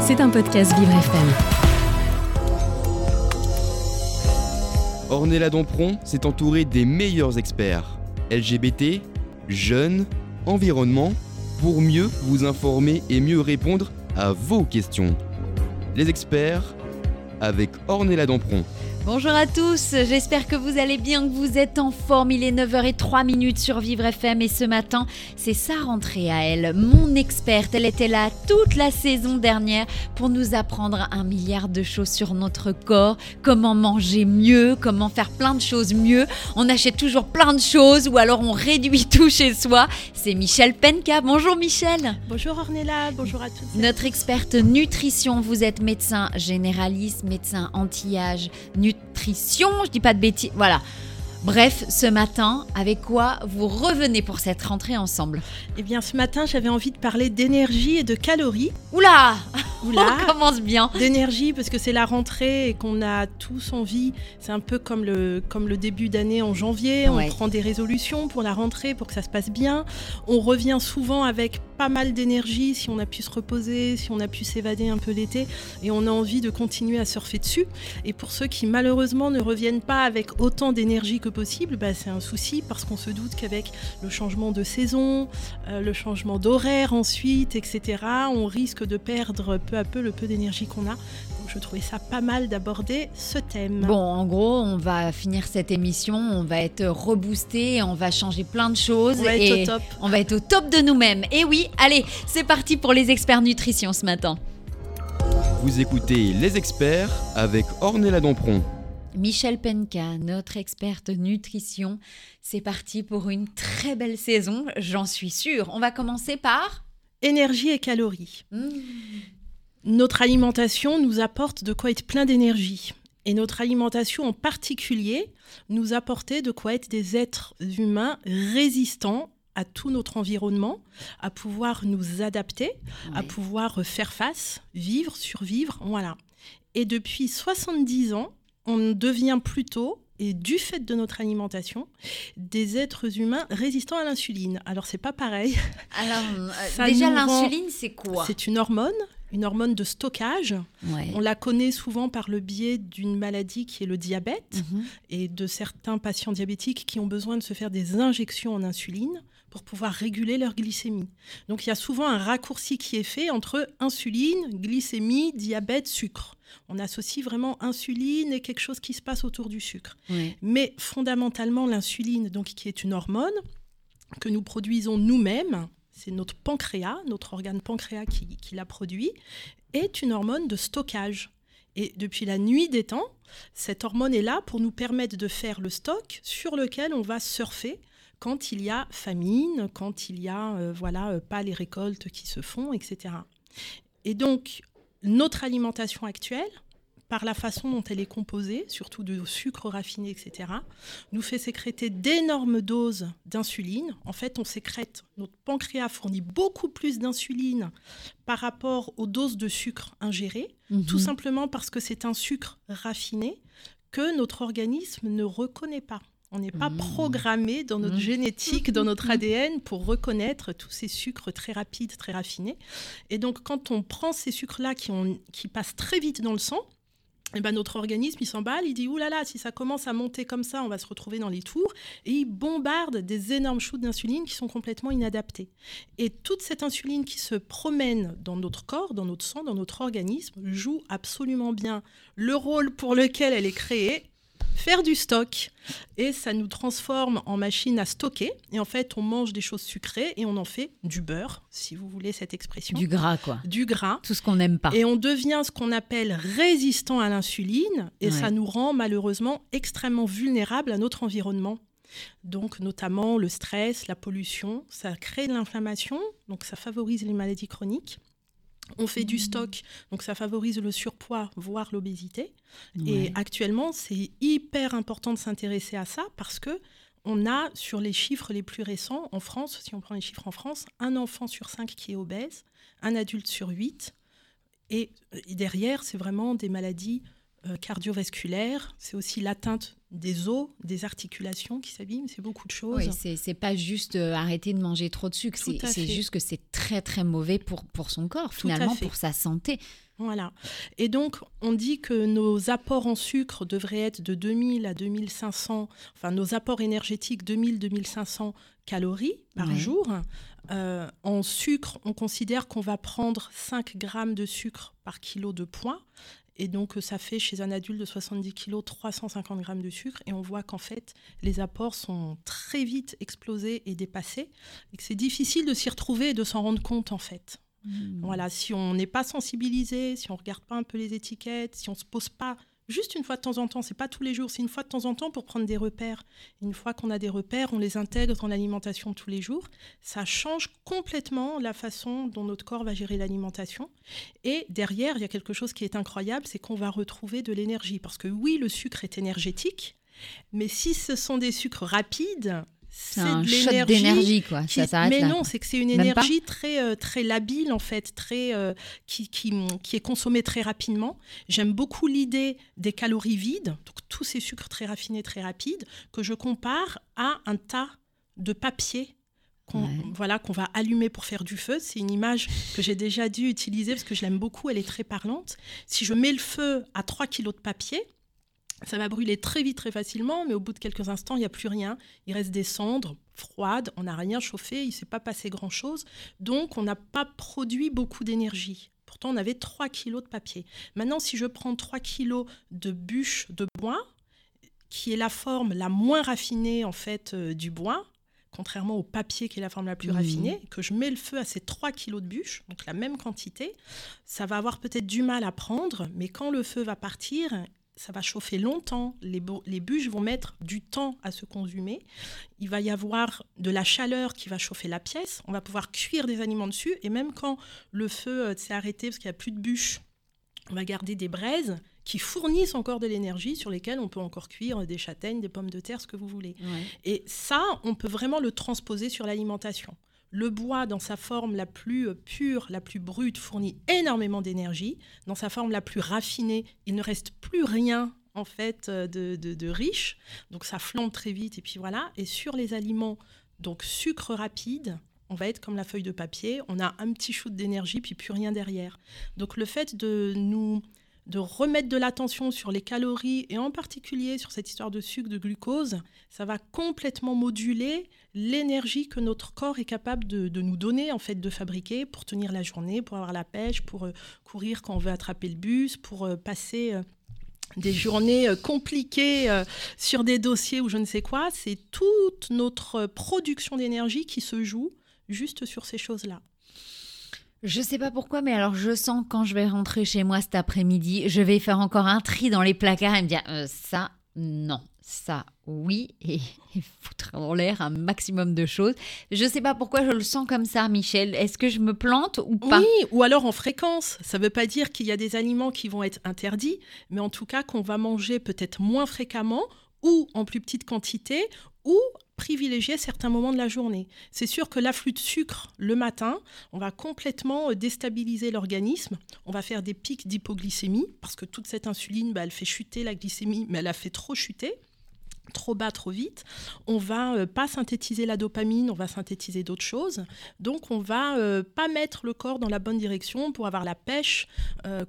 C'est un podcast Vivre FM. Ornella Dompron s'est entourée des meilleurs experts LGBT, jeunes, environnement, pour mieux vous informer et mieux répondre à vos questions. Les experts avec Ornella Dompron. Bonjour à tous, j'espère que vous allez bien, que vous êtes en forme. Il est 9h03 minutes sur Vivre FM et ce matin, c'est sa rentrée à elle, mon experte. Elle était là toute la saison dernière pour nous apprendre un milliard de choses sur notre corps, comment manger mieux, comment faire plein de choses mieux. On achète toujours plein de choses ou alors on réduit tout chez soi. C'est Michel Penka. Bonjour Michel. Bonjour Ornella, bonjour à tous. Notre experte nutrition, vous êtes médecin généraliste, médecin anti-âge, nutrition, je dis pas de bêtises, voilà. Bref, ce matin, avec quoi vous revenez pour cette rentrée ensemble? Eh bien, ce matin, j'avais envie de parler d'énergie et de calories. Oula Oula On commence bien D'énergie, parce que c'est la rentrée et qu'on a tous envie. C'est un peu comme le, comme le début d'année en janvier. Ouais. On prend des résolutions pour la rentrée, pour que ça se passe bien. On revient souvent avec pas mal d'énergie, si on a pu se reposer, si on a pu s'évader un peu l'été. Et on a envie de continuer à surfer dessus. Et pour ceux qui, malheureusement, ne reviennent pas avec autant d'énergie que possible, bah, c'est un souci parce qu'on se doute qu'avec le changement de saison, euh, le changement d'horaire ensuite, etc., on risque de perdre peu à peu le peu d'énergie qu'on a. Je trouvais ça pas mal d'aborder ce thème. Bon, en gros, on va finir cette émission, on va être reboosté, on va changer plein de choses on va être et au top. on va être au top de nous-mêmes. Et oui, allez, c'est parti pour les experts nutrition ce matin. Vous écoutez Les experts avec Ornella Dompron. Michel Penka, notre experte nutrition, c'est parti pour une très belle saison, j'en suis sûre. On va commencer par... Énergie et calories. Hmm, Notre alimentation nous apporte de quoi être plein d'énergie. Et notre alimentation en particulier nous apportait de quoi être des êtres humains résistants à tout notre environnement, à pouvoir nous adapter, à pouvoir faire face, vivre, survivre, voilà. Et depuis 70 ans, on devient plutôt, et du fait de notre alimentation, des êtres humains résistants à l'insuline. Alors c'est pas pareil, Alors, euh, déjà, rend- l'insuline, c'est quoi? C'est une hormone, une hormone de stockage. Ouais. On la connaît souvent par le biais d'une maladie qui est le diabète Mhm. et de certains patients diabétiques qui ont besoin de se faire des injections en insuline pour pouvoir réguler leur glycémie. Donc il y a souvent un raccourci qui est fait entre insuline, glycémie, diabète, sucre. On associe vraiment insuline et quelque chose qui se passe autour du sucre. Ouais. Mais fondamentalement, l'insuline, donc qui est une hormone que nous produisons nous-mêmes, c'est notre pancréas, notre organe pancréas qui, qui la produit, est une hormone de stockage. Et depuis la nuit des temps, cette hormone est là pour nous permettre de faire le stock sur lequel on va surfer quand il y a famine, quand il y a euh, voilà euh, pas les récoltes qui se font, etc. Et donc notre alimentation actuelle, par la façon dont elle est composée, surtout de sucre raffiné, etc., nous fait sécréter d'énormes doses d'insuline. En fait, on sécrète, notre pancréas fournit beaucoup plus d'insuline par rapport aux doses de sucre ingérées, tout Mhm. simplement parce que c'est un sucre raffiné que notre organisme ne reconnaît pas. On n'est pas Mhm. programmé dans notre Mhm. génétique, dans notre ADN pour reconnaître tous ces sucres très rapides, très raffinés. Et donc, quand on prend ces sucres-là qui, ont- qui passent très vite dans le sang, eh ben, notre organisme, il s'emballe, il dit, Ouh là là, si ça commence à monter comme ça, on va se retrouver dans les tours. Et il bombarde des énormes shoots d'insuline qui sont complètement inadaptés. Et toute cette insuline qui se promène dans notre corps, dans notre sang, dans notre organisme, joue absolument bien le rôle pour lequel elle est créée, faire du stock. Et ça nous transforme en machine à stocker. Et en fait, on mange des choses sucrées et on en fait du beurre, si vous voulez cette expression. Du gras, quoi. Du gras. Tout ce qu'on n'aime pas. Et on devient ce qu'on appelle résistant à l'insuline, et Ouais. ça nous rend malheureusement extrêmement vulnérables à notre environnement. Donc notamment le stress, la pollution, ça crée de l'inflammation, donc ça favorise les maladies chroniques. On fait du stock, donc ça favorise le surpoids, voire l'obésité. Et actuellement, c'est hyper important de s'intéresser à ça parce que on a sur les chiffres les plus récents en France, si on prend les chiffres en France, un enfant sur cinq qui est obèse, un adulte sur huit. Et, et derrière, c'est vraiment des maladies euh, cardiovasculaire, c'est aussi l'atteinte des os, des articulations qui s'abîment, c'est beaucoup de choses. Oui, c'est pas juste euh, arrêter de manger trop de sucre, c'est juste que c'est très très mauvais pour, pour son corps, finalement, pour sa santé. Voilà. Et donc, on dit que nos apports en sucre devraient être de 2000 à 2500, enfin nos apports énergétiques 2000-2500 calories par jour. Euh, en sucre, on considère qu'on va prendre 5 grammes de sucre par kilo de poids. Et donc, ça fait chez un adulte de 70 kg 350 grammes de sucre. Et on voit qu'en fait, les apports sont très vite explosés et dépassés. Et que c'est difficile de s'y retrouver et de s'en rendre compte, en fait. Hmm. Voilà, si on n'est pas sensibilisé, si on regarde pas un peu les étiquettes, si on se pose pas juste une fois de temps en temps, c'est pas tous les jours, c'est une fois de temps en temps pour prendre des repères. Une fois qu'on a des repères, on les intègre dans l'alimentation tous les jours. Ça change complètement la façon dont notre corps va gérer l'alimentation. Et derrière, il y a quelque chose qui est incroyable, c'est qu'on va retrouver de l'énergie. Parce que oui, le sucre est énergétique, mais si ce sont des sucres rapides, c'est un shot d'énergie quoi. mais non, c'est que c'est une énergie très euh, très labile en fait, très euh, qui, qui, qui, est consommée très rapidement. J'aime beaucoup l'idée des calories vides, donc tous ces sucres très raffinés, très rapides, que je compare à un tas de papier qu'on voilà, qu'on va allumer pour faire du feu. C'est une image que j'ai déjà dû utiliser parce que je l'aime beaucoup, elle est très parlante. Si je mets le feu à 3 kilos de papier, ça va brûler très vite, très facilement, mais au bout de quelques instants, il n'y a plus rien. Il reste des cendres froides, on n'a rien chauffé, il ne s'est pas passé grand-chose. Donc, on n'a pas produit beaucoup d'énergie. Pourtant, on avait 3 kilos de papier. Maintenant, si je prends 3 kilos de bûches de bois, qui est la forme la moins raffinée en fait euh, du bois, contrairement au papier qui est la forme la plus mmh. raffinée, que je mets le feu à ces 3 kilos de bûches, donc la même quantité, ça va avoir peut-être du mal à prendre, mais quand le feu va partir, ça va chauffer longtemps, les, les, bûches vont mettre du temps à se consumer, il va y avoir de la chaleur qui va chauffer la pièce, on va pouvoir cuire des aliments dessus, et même quand le feu euh, s'est arrêté parce qu'il n'y a plus de bûches, on va garder des braises qui fournissent encore de l'énergie sur lesquelles on peut encore cuire des châtaignes, des pommes de terre, ce que vous voulez. Et ça, on peut vraiment le transposer sur l'alimentation. Le bois, dans sa forme la plus euh, pure, la plus brute, fournit énormément d'énergie. Dans sa forme la plus raffinée, il ne reste plus rien en fait euh, de, riche. Donc ça flambe très vite et puis voilà. Et sur les aliments, donc sucre rapide, on va être comme la feuille de papier. On a un petit shoot d'énergie puis plus rien derrière. Donc le fait de nous de remettre de l'attention sur les calories et en particulier sur cette histoire de sucre, de glucose, ça va complètement moduler l'énergie que notre corps est capable de, nous donner, en fait, de fabriquer pour tenir la journée, pour avoir la pêche, pour euh, courir quand on veut attraper le bus, pour euh, passer... Euh, des journées compliquées sur des dossiers ou je ne sais quoi, c'est toute notre production d'énergie qui se joue juste sur ces choses-là. Je sais pas pourquoi, mais alors je sens quand je vais rentrer chez moi cet après-midi, je vais faire encore un tri dans les placards et me dire euh, ça, non, ça, oui, et, foutre en l'air un maximum de choses. Je sais pas pourquoi je le sens comme ça, Michel. Est-ce que je me plante ou pas? Oui, ou alors en fréquence. Ça veut pas dire qu'il y a des aliments qui vont être interdits, mais en tout cas qu'on va manger peut-être moins fréquemment ou en plus petite quantité ou privilégier certains moments de la journée. C'est sûr que l'afflux de sucre le matin, on va complètement euh, déstabiliser l'organisme. On va faire des pics d'hypoglycémie parce que toute cette insuline, bah, elle fait chuter la glycémie, mais elle a fait trop chuter trop bas trop vite, on va euh, pas synthétiser la dopamine, on va synthétiser d'autres choses. Donc on va euh, pas mettre le corps dans la bonne direction pour avoir la pêche,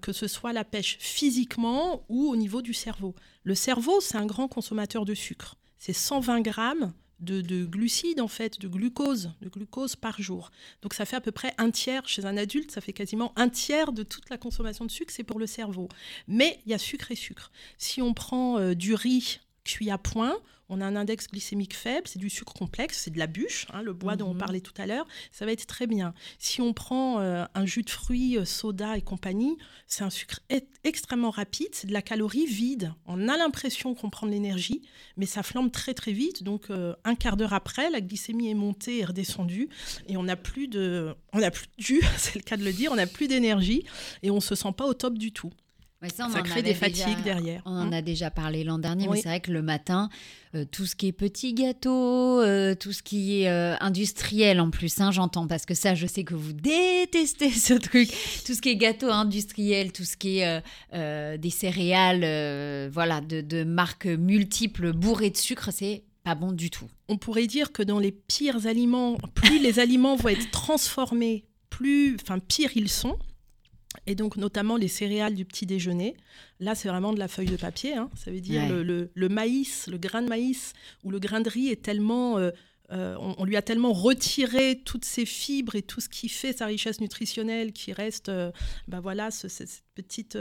que ce soit la pêche physiquement ou au niveau du cerveau. Le cerveau, c'est un grand consommateur de sucre. C'est 120 grammes de, glucides, en fait, de glucose, de glucose par jour. Donc ça fait à peu près un tiers, chez un adulte, ça fait quasiment un tiers de toute la consommation de sucre, c'est pour le cerveau. Mais il y a sucre et sucre. Si on prend euh, du riz cuit à point, on a un index glycémique faible, c'est du sucre complexe, c'est de la bûche, hein, le bois dont on mhm. parlait tout à l'heure, ça va être très bien. Si on prend euh, un jus de fruits, euh, soda et compagnie, c'est un sucre extrêmement rapide, c'est de la calorie vide. On a l'impression qu'on prend de l'énergie, mais ça flambe très très vite. Donc euh, un quart d'heure après, la glycémie est montée et redescendue, et on n'a plus de, on n'a plus de jus, c'est le cas de le dire, on n'a plus d'énergie et on se sent pas au top du tout. Ça, crée des fatigues derrière. On en hein. a déjà parlé l'an dernier, mais c'est vrai que le matin, euh, tout ce qui est petit gâteau, euh, tout ce qui est euh, industriel en plus, hein, j'entends, parce que ça, je sais que vous détestez ce truc. Tout ce qui est gâteau industriel, tout ce qui est des céréales, voilà, de, de marques multiples bourrées de sucre, c'est pas bon du tout. On pourrait dire que dans les pires aliments, plus les aliments vont être transformés, plus, enfin, pire ils sont. Et donc, notamment les céréales du petit déjeuner. Là, c'est vraiment de la feuille de papier. Hein. Ça veut dire le, maïs, le grain de maïs ou le grain de riz est tellement. Euh, euh, on, lui a tellement retiré toutes ses fibres et tout ce qui fait sa richesse nutritionnelle qui reste, euh, bah voilà, cette petite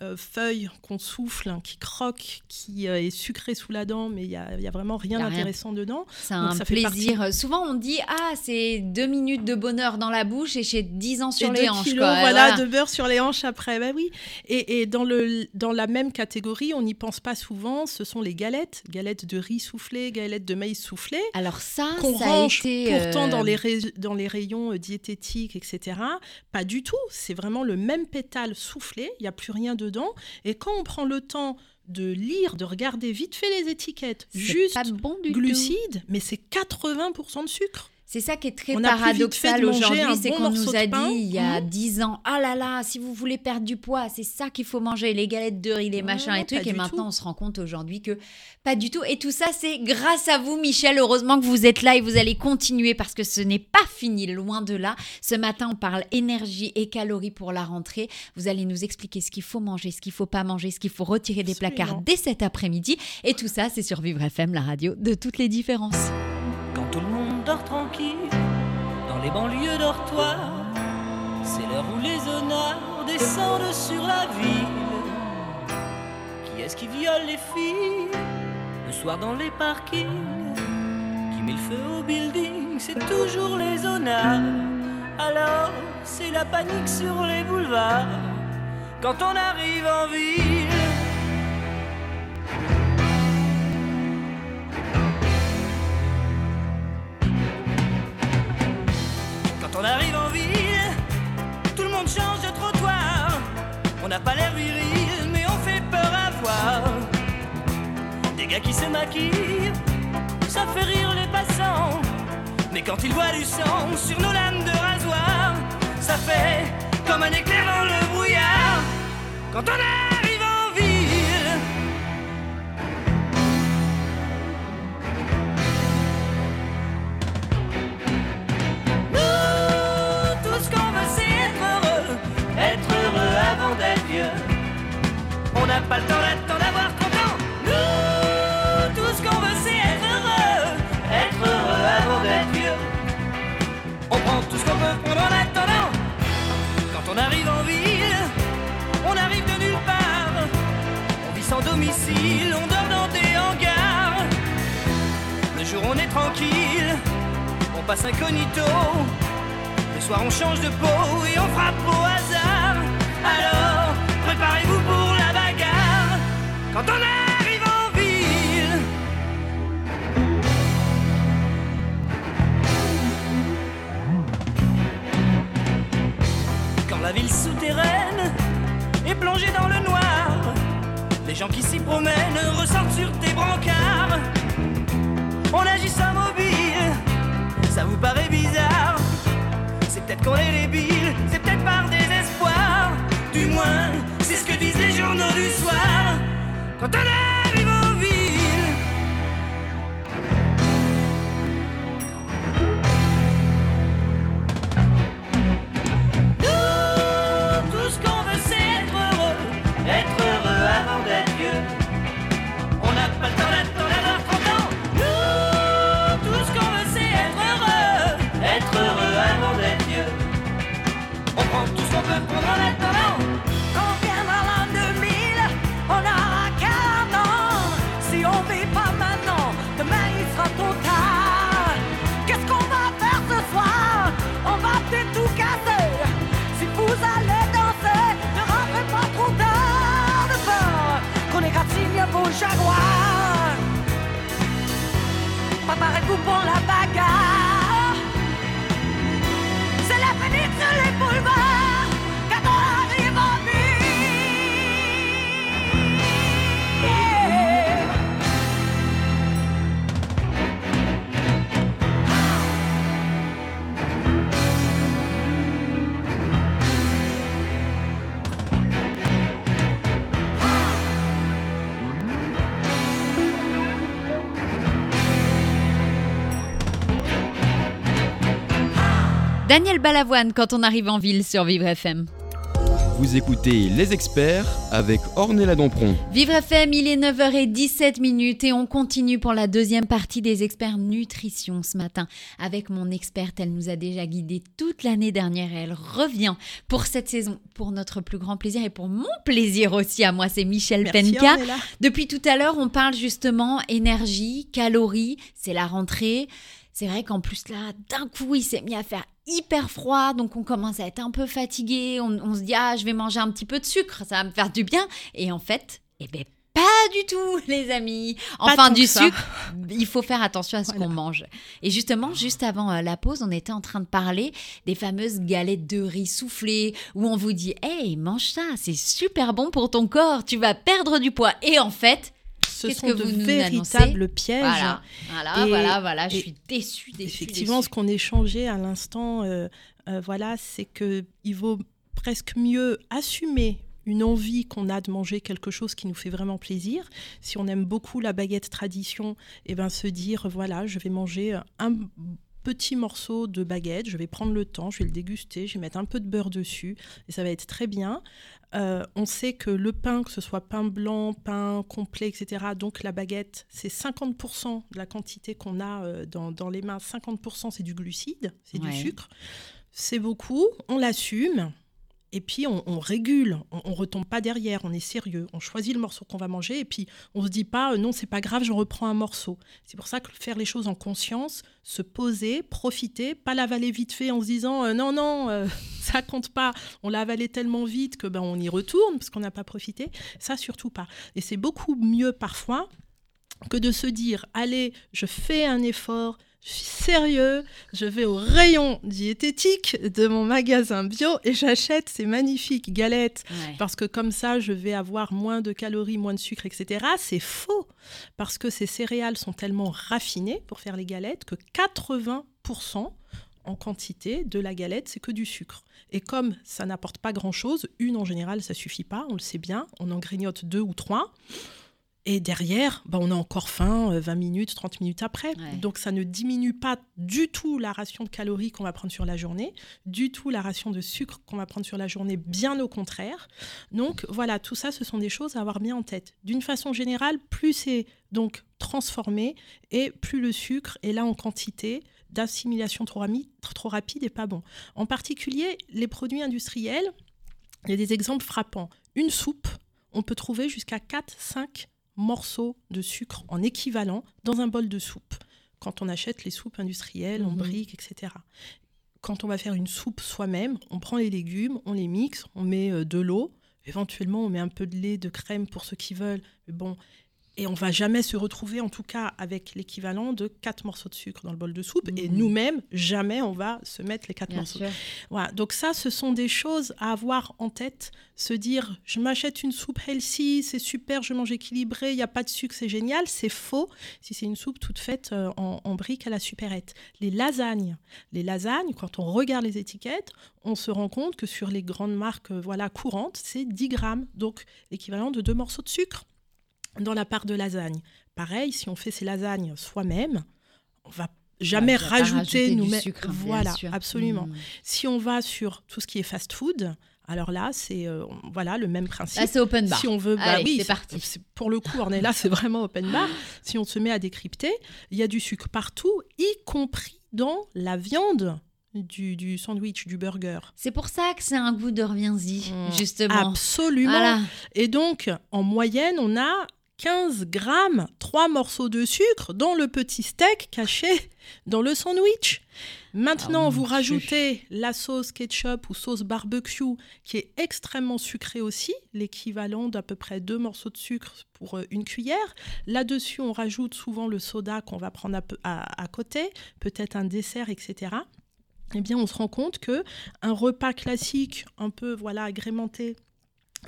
euh, feuille qu'on souffle, hein, qui croque, qui euh, est sucré sous la dent, mais il n'y a, y a, vraiment rien d'intéressant dedans. C'est un plaisir. Souvent, on dit Ah, c'est deux minutes de bonheur dans la bouche et j'ai 10 ans sur les hanches. voilà, de beurre sur les hanches après. Ben oui. Et, et, dans, le, dans la même catégorie, on n'y pense pas souvent, ce sont les galettes. Galettes de riz soufflé, galettes de maïs soufflé. Alors, ça, qu'on ça range a été, pourtant dans, les dans les rayons euh, diététiques, etc. Pas du tout. C'est vraiment le même pétale soufflé. Il n'y a plus rien de dedans. Et quand on prend le temps de lire, de regarder vite fait les étiquettes, juste bon glucides, mais c'est 80% de sucre. C'est ça qui est très paradoxal aujourd'hui, c'est qu'on nous a dit il y a 10 mmh. ans, ah là là, si vous voulez perdre du poids, c'est ça qu'il faut manger, les galettes de riz, les machins et trucs. Et maintenant, on se rend compte aujourd'hui que pas du tout. Et tout ça, c'est grâce à vous, Michel. Heureusement que vous êtes là et vous allez continuer parce que ce n'est pas fini, loin de là. Ce matin, on parle énergie et calories pour la rentrée. Vous allez nous expliquer ce qu'il faut manger, ce qu'il faut pas manger, ce qu'il faut retirer des placards dès cet après-midi. Et tout ça, c'est sur Vivre FM, la radio de toutes les différences. Dort tranquille dans les banlieues dortoirs. C'est l'heure où les honneurs descendent sur la ville. Qui est-ce qui viole les filles le soir dans les parkings? Qui met le feu au building C'est toujours les honneurs. Alors c'est la panique sur les boulevards quand on arrive en ville. Gars qui se maquillent, ça fait rire les passants. Mais quand ils voient du sang sur nos lames de rasoir, ça fait comme un éclair dans le brouillard. Quand on arrive On n'a pas le temps d'attendre on dort dans des hangars. Le jour, on est tranquille, on passe incognito. Le soir, on change de peau et on frappe au hasard. Alors, préparez-vous pour la bagarre quand on arrive en ville. Quand la ville souterraine est plongée dans le noir, les gens qui s'y promènent ressortent sur tes brancards. On agit sans mobile, ça vous paraît bizarre. C'est peut-être qu'on est débile, c'est peut-être par désespoir. Du moins, c'est ce que disent les journaux du soir. Quand on arrive pour la Daniel Balavoine quand on arrive en ville sur Vivre FM. Vous écoutez Les Experts avec Ornella Dampron. Vivre FM, il est 9h17 minutes et on continue pour la deuxième partie des experts nutrition ce matin. Avec mon experte, elle nous a déjà guidés toute l'année dernière et elle revient pour cette saison pour notre plus grand plaisir et pour mon plaisir aussi à moi, c'est Michel Merci, Penka. Ornella. Depuis tout à l'heure, on parle justement énergie, calories, c'est la rentrée. C'est vrai qu'en plus là, d'un coup, il s'est mis à faire hyper froid, donc on commence à être un peu fatigué. On, on se dit ah, je vais manger un petit peu de sucre, ça va me faire du bien. Et en fait, eh ben pas du tout, les amis. Enfin, du sucre, il faut faire attention à ce Voilà. qu'on mange. Et justement, juste avant euh, la pause, on était en train de parler des fameuses galettes de riz soufflées où on vous dit Hey, mange ça, c'est super bon pour ton corps, tu vas perdre du poids. Et en fait, Ce sont que de véritables pièges. voilà, voilà, Et- voilà, voilà, je suis déçue, déçue. Effectivement, déçue. ce qu'on échangeait à l'instant, euh, euh, voilà, c'est que il vaut presque mieux assumer une envie qu'on a de manger quelque chose qui nous fait vraiment plaisir. Si on aime beaucoup la baguette tradition, et ben se dire voilà, je vais manger un petit morceau de baguette, je vais prendre le temps, je vais le déguster, je vais mettre un peu de beurre dessus et ça va être très bien. Euh, on sait que le pain, que ce soit pain blanc, pain complet, etc., donc la baguette, c'est 50% de la quantité qu'on a euh, dans, dans les mains, 50% c'est du glucide, c'est Ouais. du sucre. C'est beaucoup, on l'assume. Et puis on, régule, on, on retombe pas derrière, on est sérieux, on choisit le morceau qu'on va manger et puis on se dit pas euh, non c'est pas grave, je reprends un morceau. C'est pour ça que faire les choses en conscience, se poser, profiter, pas l'avaler vite fait en se disant euh, non non euh, ça compte pas, on l'a avalé tellement vite que ben on y retourne parce qu'on n'a pas profité. Ça surtout pas. Et c'est beaucoup mieux parfois que de se dire allez je fais un effort. Je suis sérieux, je vais au rayon diététique de mon magasin bio et j'achète ces magnifiques galettes Ouais. parce que comme ça, je vais avoir moins de calories, moins de sucre, etc. C'est faux, parce que ces céréales sont tellement raffinées pour faire les galettes que 80% en quantité de la galette, c'est que du sucre. Et comme ça n'apporte pas grand-chose, une en général, ça suffit pas, on le sait bien, on en grignote deux ou trois. Et derrière, bah, on a encore faim euh, 20 minutes, 30 minutes après. Ouais. Donc ça ne diminue pas du tout la ration de calories qu'on va prendre sur la journée, du tout la ration de sucre qu'on va prendre sur la journée, bien au contraire. Donc voilà, tout ça, ce sont des choses à avoir bien en tête. D'une façon générale, plus c'est donc transformé et plus le sucre est là en quantité d'assimilation trop, trop rapide et pas bon. En particulier, les produits industriels, il y a des exemples frappants. Une soupe, on peut trouver jusqu'à 4-5 morceaux de sucre en équivalent dans un bol de soupe. Quand on achète les soupes industrielles en Mhm. briques, etc. Quand on va faire une soupe soi-même, on prend les légumes, on les mixe, on met euh, de l'eau, éventuellement on met un peu de lait, de crème pour ceux qui veulent. Mais bon, et on va jamais se retrouver, en tout cas, avec l'équivalent de 4 morceaux de sucre dans le bol de soupe. Et Mhm. nous-mêmes, jamais on va se mettre les 4 Bien morceaux. sûr. Voilà, donc ça, ce sont des choses à avoir en tête. Se dire, je m'achète une soupe healthy, c'est super, je mange équilibré, il n'y a pas de sucre, c'est génial. C'est faux si c'est une soupe toute faite euh, en, en briques à la supérette. Les lasagnes, les lasagnes, quand on regarde les étiquettes, on se rend compte que sur les grandes marques euh, voilà, courantes, c'est 10 grammes, donc l'équivalent de deux morceaux de sucre dans la part de lasagne. Pareil, si on fait ces lasagnes soi-même, on va jamais pas rajouter rajouter du nous-mêmes. sucre, bien Voilà, absolument. Mm. Si on va sur tout ce qui est fast-food, alors là, c'est euh, voilà le même principe. Là, c'est open bar. si on veut, bah Allez, oui, c'est parti. c'est- Pour le coup, on est là, c'est vraiment open bar. Si on se met à décrypter, il y a du sucre partout, y compris dans la viande du, du sandwich, du burger. C'est pour ça que c'est un goût de reviens-y, Mm. justement. Absolument. Voilà. Et donc, en moyenne, on a 15 grammes, 3 morceaux de sucre dans le petit steak caché dans le sandwich. Maintenant, Ah, vous rajoutez la sauce ketchup ou sauce barbecue qui est extrêmement sucrée aussi, l'équivalent d'à peu près deux morceaux de sucre pour euh, une cuillère. Là-dessus, on rajoute souvent le soda qu'on va prendre à- à côté, peut-être un dessert, etc. Eh bien, on se rend compte que un repas classique, un peu voilà agrémenté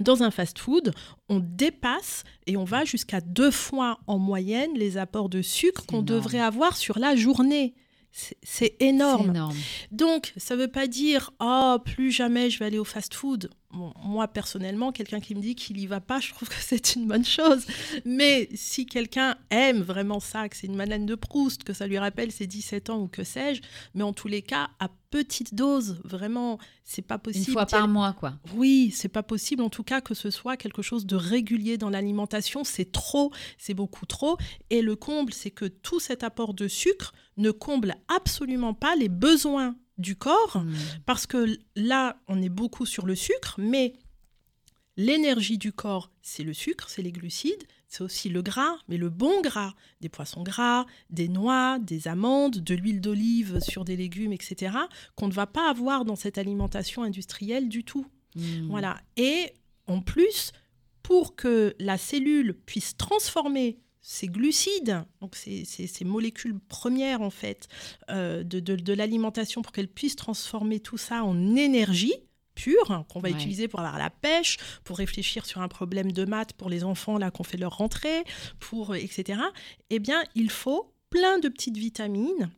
dans un fast-food, on dépasse et on va jusqu'à deux fois en moyenne les apports de sucre qu'on devrait avoir sur la journée. C'est- C'est C'est énorme. énorme. Donc, ça ne veut pas dire oh plus jamais je vais aller au fast-food. Bon, moi personnellement, quelqu'un qui me dit qu'il y va pas, je trouve que c'est une bonne chose. Mais si quelqu'un aime vraiment ça, que c'est une Madeleine de Proust, que ça lui rappelle ses 17 ans ou que sais-je, mais en tous les cas, à petite dose, vraiment, c'est pas Une possible. fois Tiens, par mois, quoi. oui, c'est pas possible en tout cas que ce soit quelque chose de régulier dans l'alimentation. C'est trop, c'est beaucoup trop. Et le comble, c'est que tout cet apport de sucre ne comble absolument pas les besoins du corps, Mm. parce que là, on est beaucoup sur le sucre, mais l'énergie du corps, c'est le sucre, c'est les glucides, c'est aussi le gras, mais le bon gras, des poissons gras, des noix, des amandes, de l'huile d'olive sur des légumes, etc., qu'on ne va pas avoir dans cette alimentation industrielle du tout. Mm. Voilà. Et en plus, pour que la cellule puisse transformer ces glucides, donc ces, ces- ces molécules premières en fait euh, de, de- de l'alimentation, pour qu'elle puisse transformer tout ça en énergie pure hein, qu'on va Ouais. utiliser pour avoir la pêche, pour réfléchir sur un problème de maths pour les enfants là qu'on fait leur rentrée, pour euh, etc. Eh bien, il faut plein de petites vitamines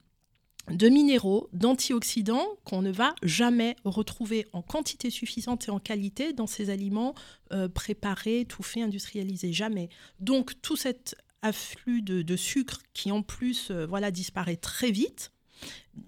de minéraux, d'antioxydants qu'on ne va jamais retrouver en quantité suffisante et en qualité dans ces aliments euh, préparés, tout fait, industrialisés. Jamais. Donc tout cet afflux de, sucre qui en plus euh, voilà, disparaît très vite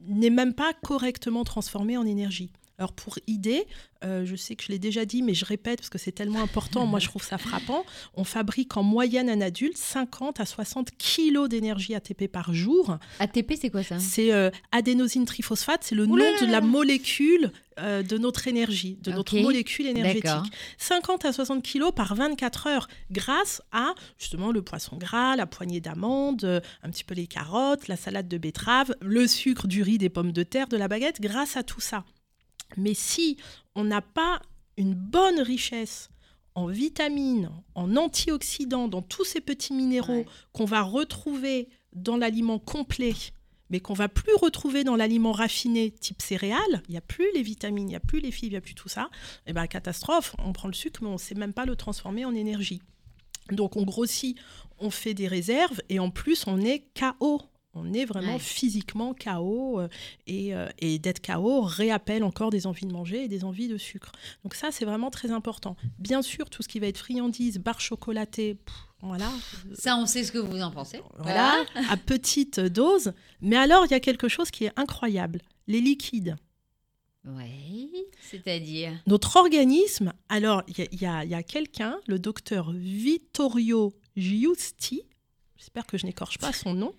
n'est même pas correctement transformé en énergie. Alors pour idée, euh, je sais que je l'ai déjà dit, mais je répète parce que c'est tellement important, moi je trouve ça frappant, on fabrique en moyenne un adulte 50 à 60 kilos d'énergie ATP par jour. ATP, c'est quoi ça? C'est euh, adénosine triphosphate, c'est le nom de la molécule euh, de notre énergie, de notre molécule énergétique. D'accord. 50 à 60 kilos par 24 heures grâce à justement le poisson gras, la poignée d'amandes, un petit peu les carottes, la salade de betterave, le sucre du riz, des pommes de terre, de la baguette, grâce à tout ça. Mais si on n'a pas une bonne richesse en vitamines, en antioxydants, dans tous ces petits minéraux Ouais. qu'on va retrouver dans l'aliment complet, mais qu'on va plus retrouver dans l'aliment raffiné type céréales, il n'y a plus les vitamines, il n'y a plus les fibres, il n'y a plus tout ça, et ben catastrophe, on prend le sucre, mais on ne sait même pas le transformer en énergie. Donc on grossit, on fait des réserves, et en plus on est KO. On est vraiment Ouais. physiquement KO euh, et, euh, et d'être KO réappelle encore des envies de manger et des envies de sucre. Donc ça, c'est vraiment très important. Bien sûr, tout ce qui va être friandise, barre chocolatée, pff, voilà, Ça, on sait ce que vous en pensez. voilà, à petite dose. Mais alors, il y a quelque chose qui est incroyable, les liquides. Oui, c'est-à-dire? Notre organisme, alors il y a- il y a, il y a quelqu'un, le docteur Vittorio Giusti, j'espère que je n'écorche pas son nom,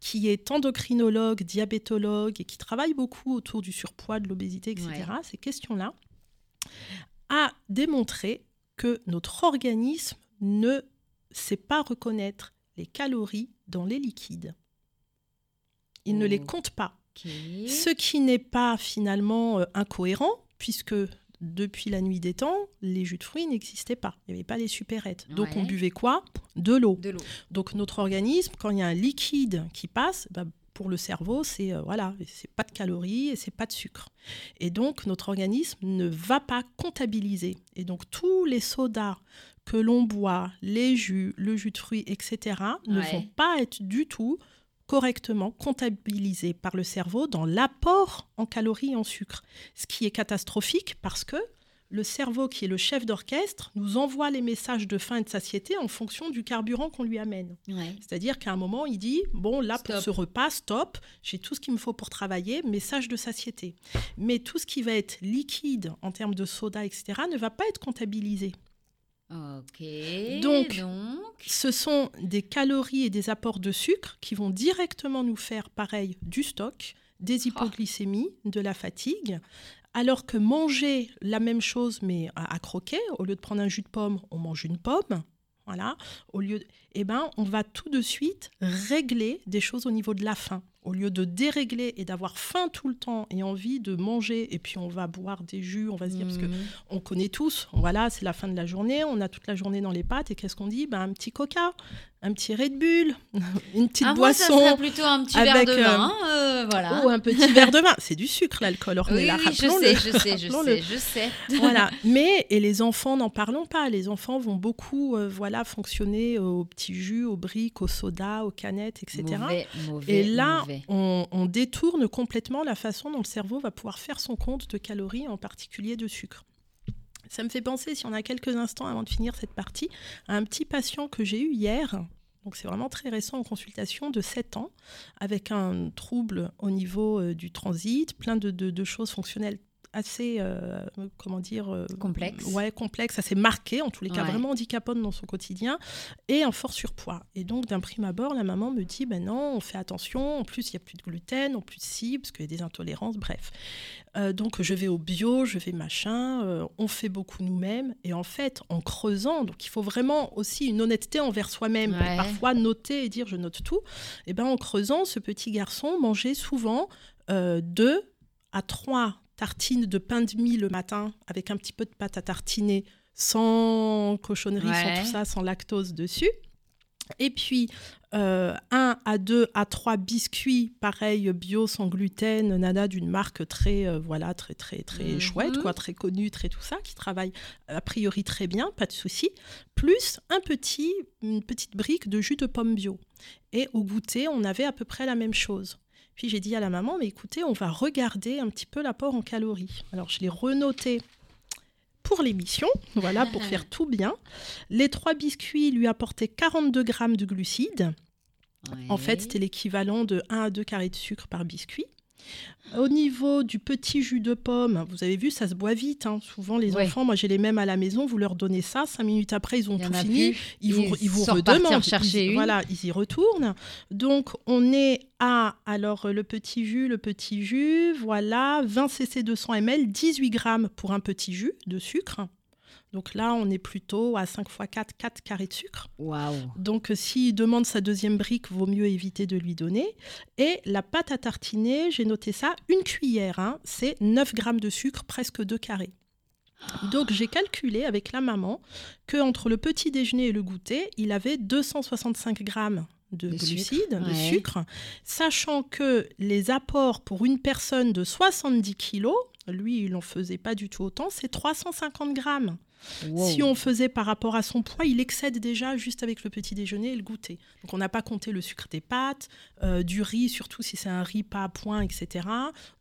qui est endocrinologue, diabétologue et qui travaille beaucoup autour du surpoids, de l'obésité, etc., Ouais. ces questions-là, a démontré que notre organisme ne sait pas reconnaître les calories dans les liquides. Il ne les Oh. compte pas. Ce qui n'est pas finalement euh, incohérent, puisque depuis la nuit des temps, les jus de fruits n'existaient pas. Il n'y avait pas les supérettes. Donc on buvait quoi? De l'eau. De l'eau. Donc notre organisme, quand il y a un liquide qui passe, bah, pour le cerveau, c'est euh, voilà, c'est pas de calories et c'est pas de sucre. Et donc notre organisme ne va pas comptabiliser. Et donc tous les sodas que l'on boit, les jus, le jus de fruits, etc., ne Ouais. vont pas être du tout correctement comptabilisés par le cerveau dans l'apport en calories et en sucre. Ce qui est catastrophique parce que le cerveau, qui est le chef d'orchestre, nous envoie les messages de faim et de satiété en fonction du carburant qu'on lui amène. Ouais. C'est-à-dire qu'à un moment, il dit Bon, là, pour ce repas, stop, j'ai tout ce qu'il me faut pour travailler, message de satiété. Mais tout ce qui va être liquide en termes de soda, etc., ne va pas être comptabilisé. Ok. Donc- donc Ce sont des calories et des apports de sucre qui vont directement nous faire, pareil, du stock, des hypoglycémies, de la fatigue. Alors que manger la même chose, mais à, à croquer, au lieu de prendre un jus de pomme, on mange une pomme. Voilà. Au lieu, de- eh ben, on va tout de suite régler des choses au niveau de la faim. Au lieu de dérégler et d'avoir faim tout le temps et envie de manger, et puis on va boire des jus, on va se dire, parce que Mhm. on connaît tous, voilà, c'est la fin de la journée, on a toute la journée dans les pattes, et qu'est-ce qu'on dit? Ben, Un petit coca, un petit Red Bull, une petite Ah, moi, ça boisson, plutôt un petit avec, verre de vin. euh, voilà. ou un petit verre de vin. C'est du sucre, l'alcool, Oui, là, oui, je sais, je sais, je sais, je sais. voilà. Mais, et les enfants, n'en parlons pas. Les enfants vont beaucoup euh, voilà, fonctionner au petit jus, au briques, au soda, aux canettes, etc. Mauvais, mauvais, Et là, on détourne complètement la façon dont le cerveau va pouvoir faire son compte de calories, en particulier de sucre. Ça me fait penser, si on a quelques instants avant de finir cette partie, à un petit patient que j'ai eu hier. Donc c'est vraiment très récent en consultation de 7 ans, avec un trouble au niveau euh, du transit, plein de, de- de choses fonctionnelles assez, euh, comment dire, euh, Complexe. Ouais, complexe, assez marqué, en tous les cas Ouais. vraiment handicapante dans son quotidien, et un fort surpoids. Et donc d'un prime abord, la maman me dit, ben non, on fait attention, en plus il n'y a plus de gluten, en plus si, parce qu'il y a des intolérances, bref. Euh, donc je vais au bio, je vais machin, on fait beaucoup nous-mêmes, et en fait, en creusant, donc il faut vraiment aussi une honnêteté envers soi-même, Ouais. parfois noter et dire je note tout, et ben en creusant, ce petit garçon mangeait souvent euh, deux à trois tartines de pain de mie le matin avec un petit peu de pâte à tartiner sans cochonnerie, Ouais. sans tout ça, sans lactose dessus. Et puis, euh, un à deux à trois biscuits, pareil, bio, sans gluten, nana, d'une marque très, euh, voilà, très, très, très Mhm. chouette, quoi, très connue, très tout ça, qui travaille a priori très bien, pas de souci. Plus un petit, une petite brique de jus de pomme bio. Et au goûter, on avait à peu près la même chose. Puis j'ai dit à la maman, mais écoutez, on va regarder un petit peu l'apport en calories. Alors je l'ai renoté pour l'émission, voilà, pour faire tout bien. Les trois biscuits lui apportaient 42 grammes de glucides. En fait, c'était l'équivalent de 1 à 2 carrés de sucre par biscuit. Au niveau du petit jus de pomme, vous avez vu, ça se boit vite. hein. Souvent, les Ouais. enfants, moi j'ai les mêmes à la maison, vous leur donnez ça, cinq minutes après, ils ont Il tout fini, plus. ils vous, Ils ils vous redemandent. chercher Ils- une. Voilà, ils y retournent. Donc, on est à, alors, le petit jus, le petit jus, voilà, 20 cc 200 ml, 18 grammes pour un petit jus de sucre. Donc là, on est plutôt à 5 x 4, 4 carrés de sucre. Waouh. Donc, euh, s'il demande sa deuxième brique, vaut mieux éviter de lui donner. Et la pâte à tartiner, j'ai noté ça, une cuillère, hein, c'est 9 grammes de sucre, presque 2 carrés. Donc, j'ai calculé avec la maman que entre le petit déjeuner et le goûter, il avait 265 grammes de, De glucides, sucre, de ouais. sucre, sachant que les apports pour une personne de 70 kilos, lui, il n'en faisait pas du tout autant, c'est 350 grammes. Wow. Si on faisait par rapport à son poids, il excède déjà juste avec le petit déjeuner et le goûter. Donc on n'a pas compté le sucre des pâtes, euh, du riz, surtout si c'est un riz pas à point, etc.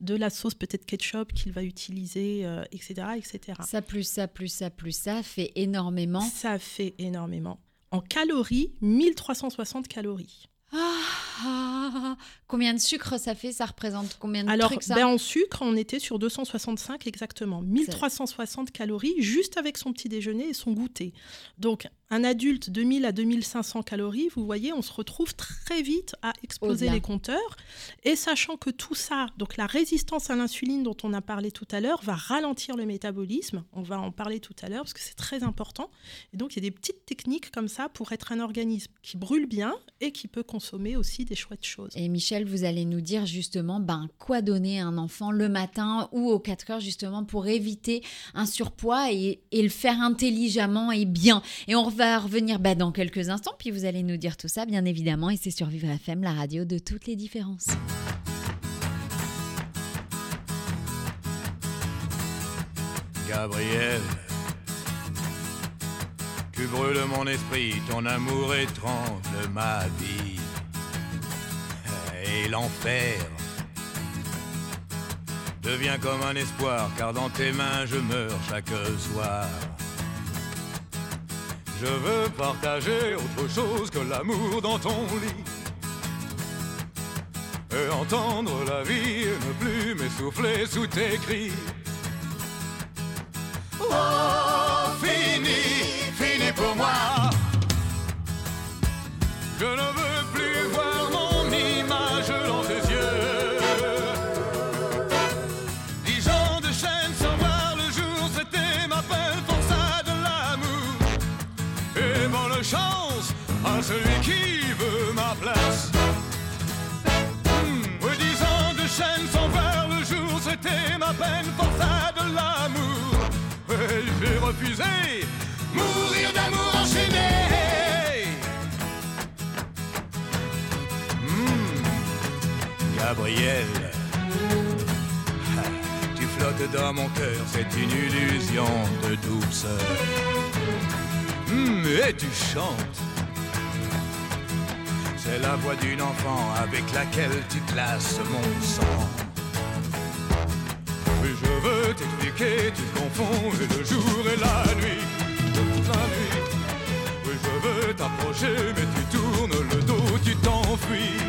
De la sauce peut-être ketchup qu'il va utiliser, euh, etc., etc. Ça plus ça plus ça plus ça fait énormément. Ça fait énormément. En calories, 1360 calories. Ah, combien de sucre ça fait Ça représente combien de Alors, trucs ça ben, en sucre, on était sur 265 exactement. 1360 calories juste avec son petit déjeuner et son goûter. Donc, un adulte, 2000 à 2500 calories, vous voyez, on se retrouve très vite à exploser les compteurs. Et sachant que tout ça, donc la résistance à l'insuline dont on a parlé tout à l'heure, va ralentir le métabolisme. On va en parler tout à l'heure parce que c'est très important. Et donc, il y a des petites techniques comme ça pour être un organisme qui brûle bien et qui peut consommer aussi des chouettes choses. Et Michel, vous allez nous dire justement ben, quoi donner à un enfant le matin ou aux 4 heures justement pour éviter un surpoids et, et le faire intelligemment et bien. Et on va revenir ben, dans quelques instants, puis vous allez nous dire tout ça bien évidemment. Et c'est sur Vivre FM, la radio de toutes les différences. Gabriel, tu brûles mon esprit, ton amour étrange ma vie. Et l'enfer devient comme un espoir, car dans tes mains je meurs chaque soir. Je veux partager autre chose que l'amour dans ton lit. Et entendre la vie ne plus m'essouffler sous tes cris. Oh, celui qui veut ma place. Oui, dix ans de chaîne sans voir le jour, c'était ma peine pour ça de l'amour. Et j'ai refusé mourir d'amour enchaîné. Hmm, Gabriel, tu flottes dans mon cœur, c'est une illusion de douceur. Hmm, et tu chantes. C'est la voix d'une enfant avec laquelle tu classes mon sang. Et je veux t'expliquer, tu confonds le jour et la nuit. La nuit. Oui, je veux t'approcher, mais tu tournes le dos, tu t'enfuis.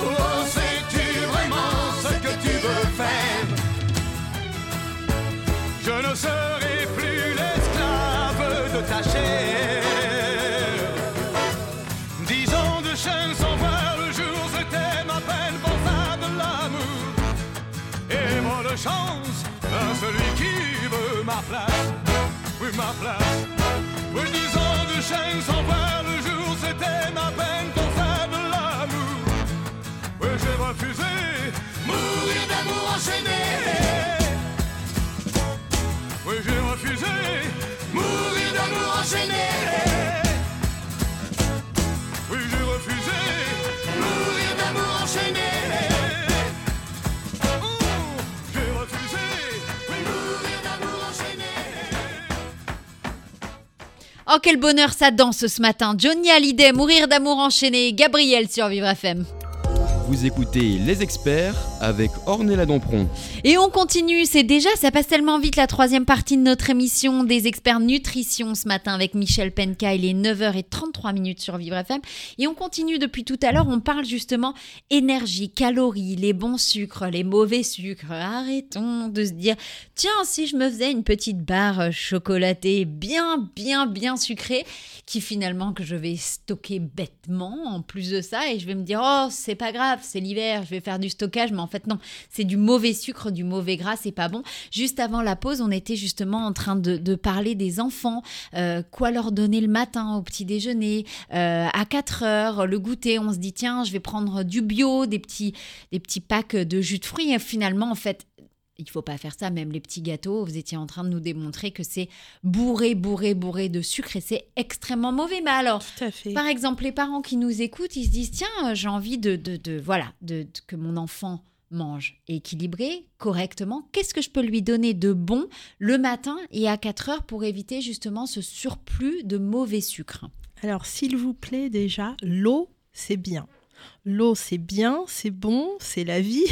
Oh, sais-tu vraiment ce que tu veux faire? Je ne serai chance à celui qui veut ma place. Oui, ma place. Oui, dix ans de chaîne sans voir le jour, c'était ma peine Oh, quel bonheur ça danse ce matin. Johnny Hallyday, Mourir d'amour enchaîné. Gabriel sur Vivre FM. Vous écoutez Les Experts avec Ornella Dampron. Et on continue, c'est déjà, ça passe tellement vite la troisième partie de notre émission des experts nutrition ce matin avec Michel Penka. Il est 9h33 minutes sur Vivre FM. Et on continue depuis tout à l'heure, on parle justement énergie, calories, les bons sucres, les mauvais sucres. Arrêtons de se dire, tiens, si je me faisais une petite barre chocolatée bien, bien, bien sucrée, qui finalement que je vais stocker bêtement en plus de ça, et je vais me dire, oh, c'est pas grave, c'est l'hiver, je vais faire du stockage, mais fait non, c'est du mauvais sucre, du mauvais gras, c'est pas bon. Juste avant la pause, on était justement en train de, de parler des enfants, euh, quoi leur donner le matin au petit déjeuner, euh, à 4 heures, le goûter, on se dit tiens, je vais prendre du bio, des petits, des petits packs de jus de fruits, et finalement en fait il faut pas faire ça, même les petits gâteaux, vous étiez en train de nous démontrer que c'est bourré, bourré, bourré de sucre et c'est extrêmement mauvais. Mais alors, Tout à fait. par exemple, les parents qui nous écoutent, ils se disent tiens, j'ai envie de, de, de- voilà, de, de- que mon enfant mange équilibré, correctement. Qu'est-ce que je peux lui donner de bon le matin et à 4 heures pour éviter justement ce surplus de mauvais sucre? Alors, s'il vous plaît, déjà, l'eau, c'est bien. L'eau, c'est bien, c'est bon, c'est la vie.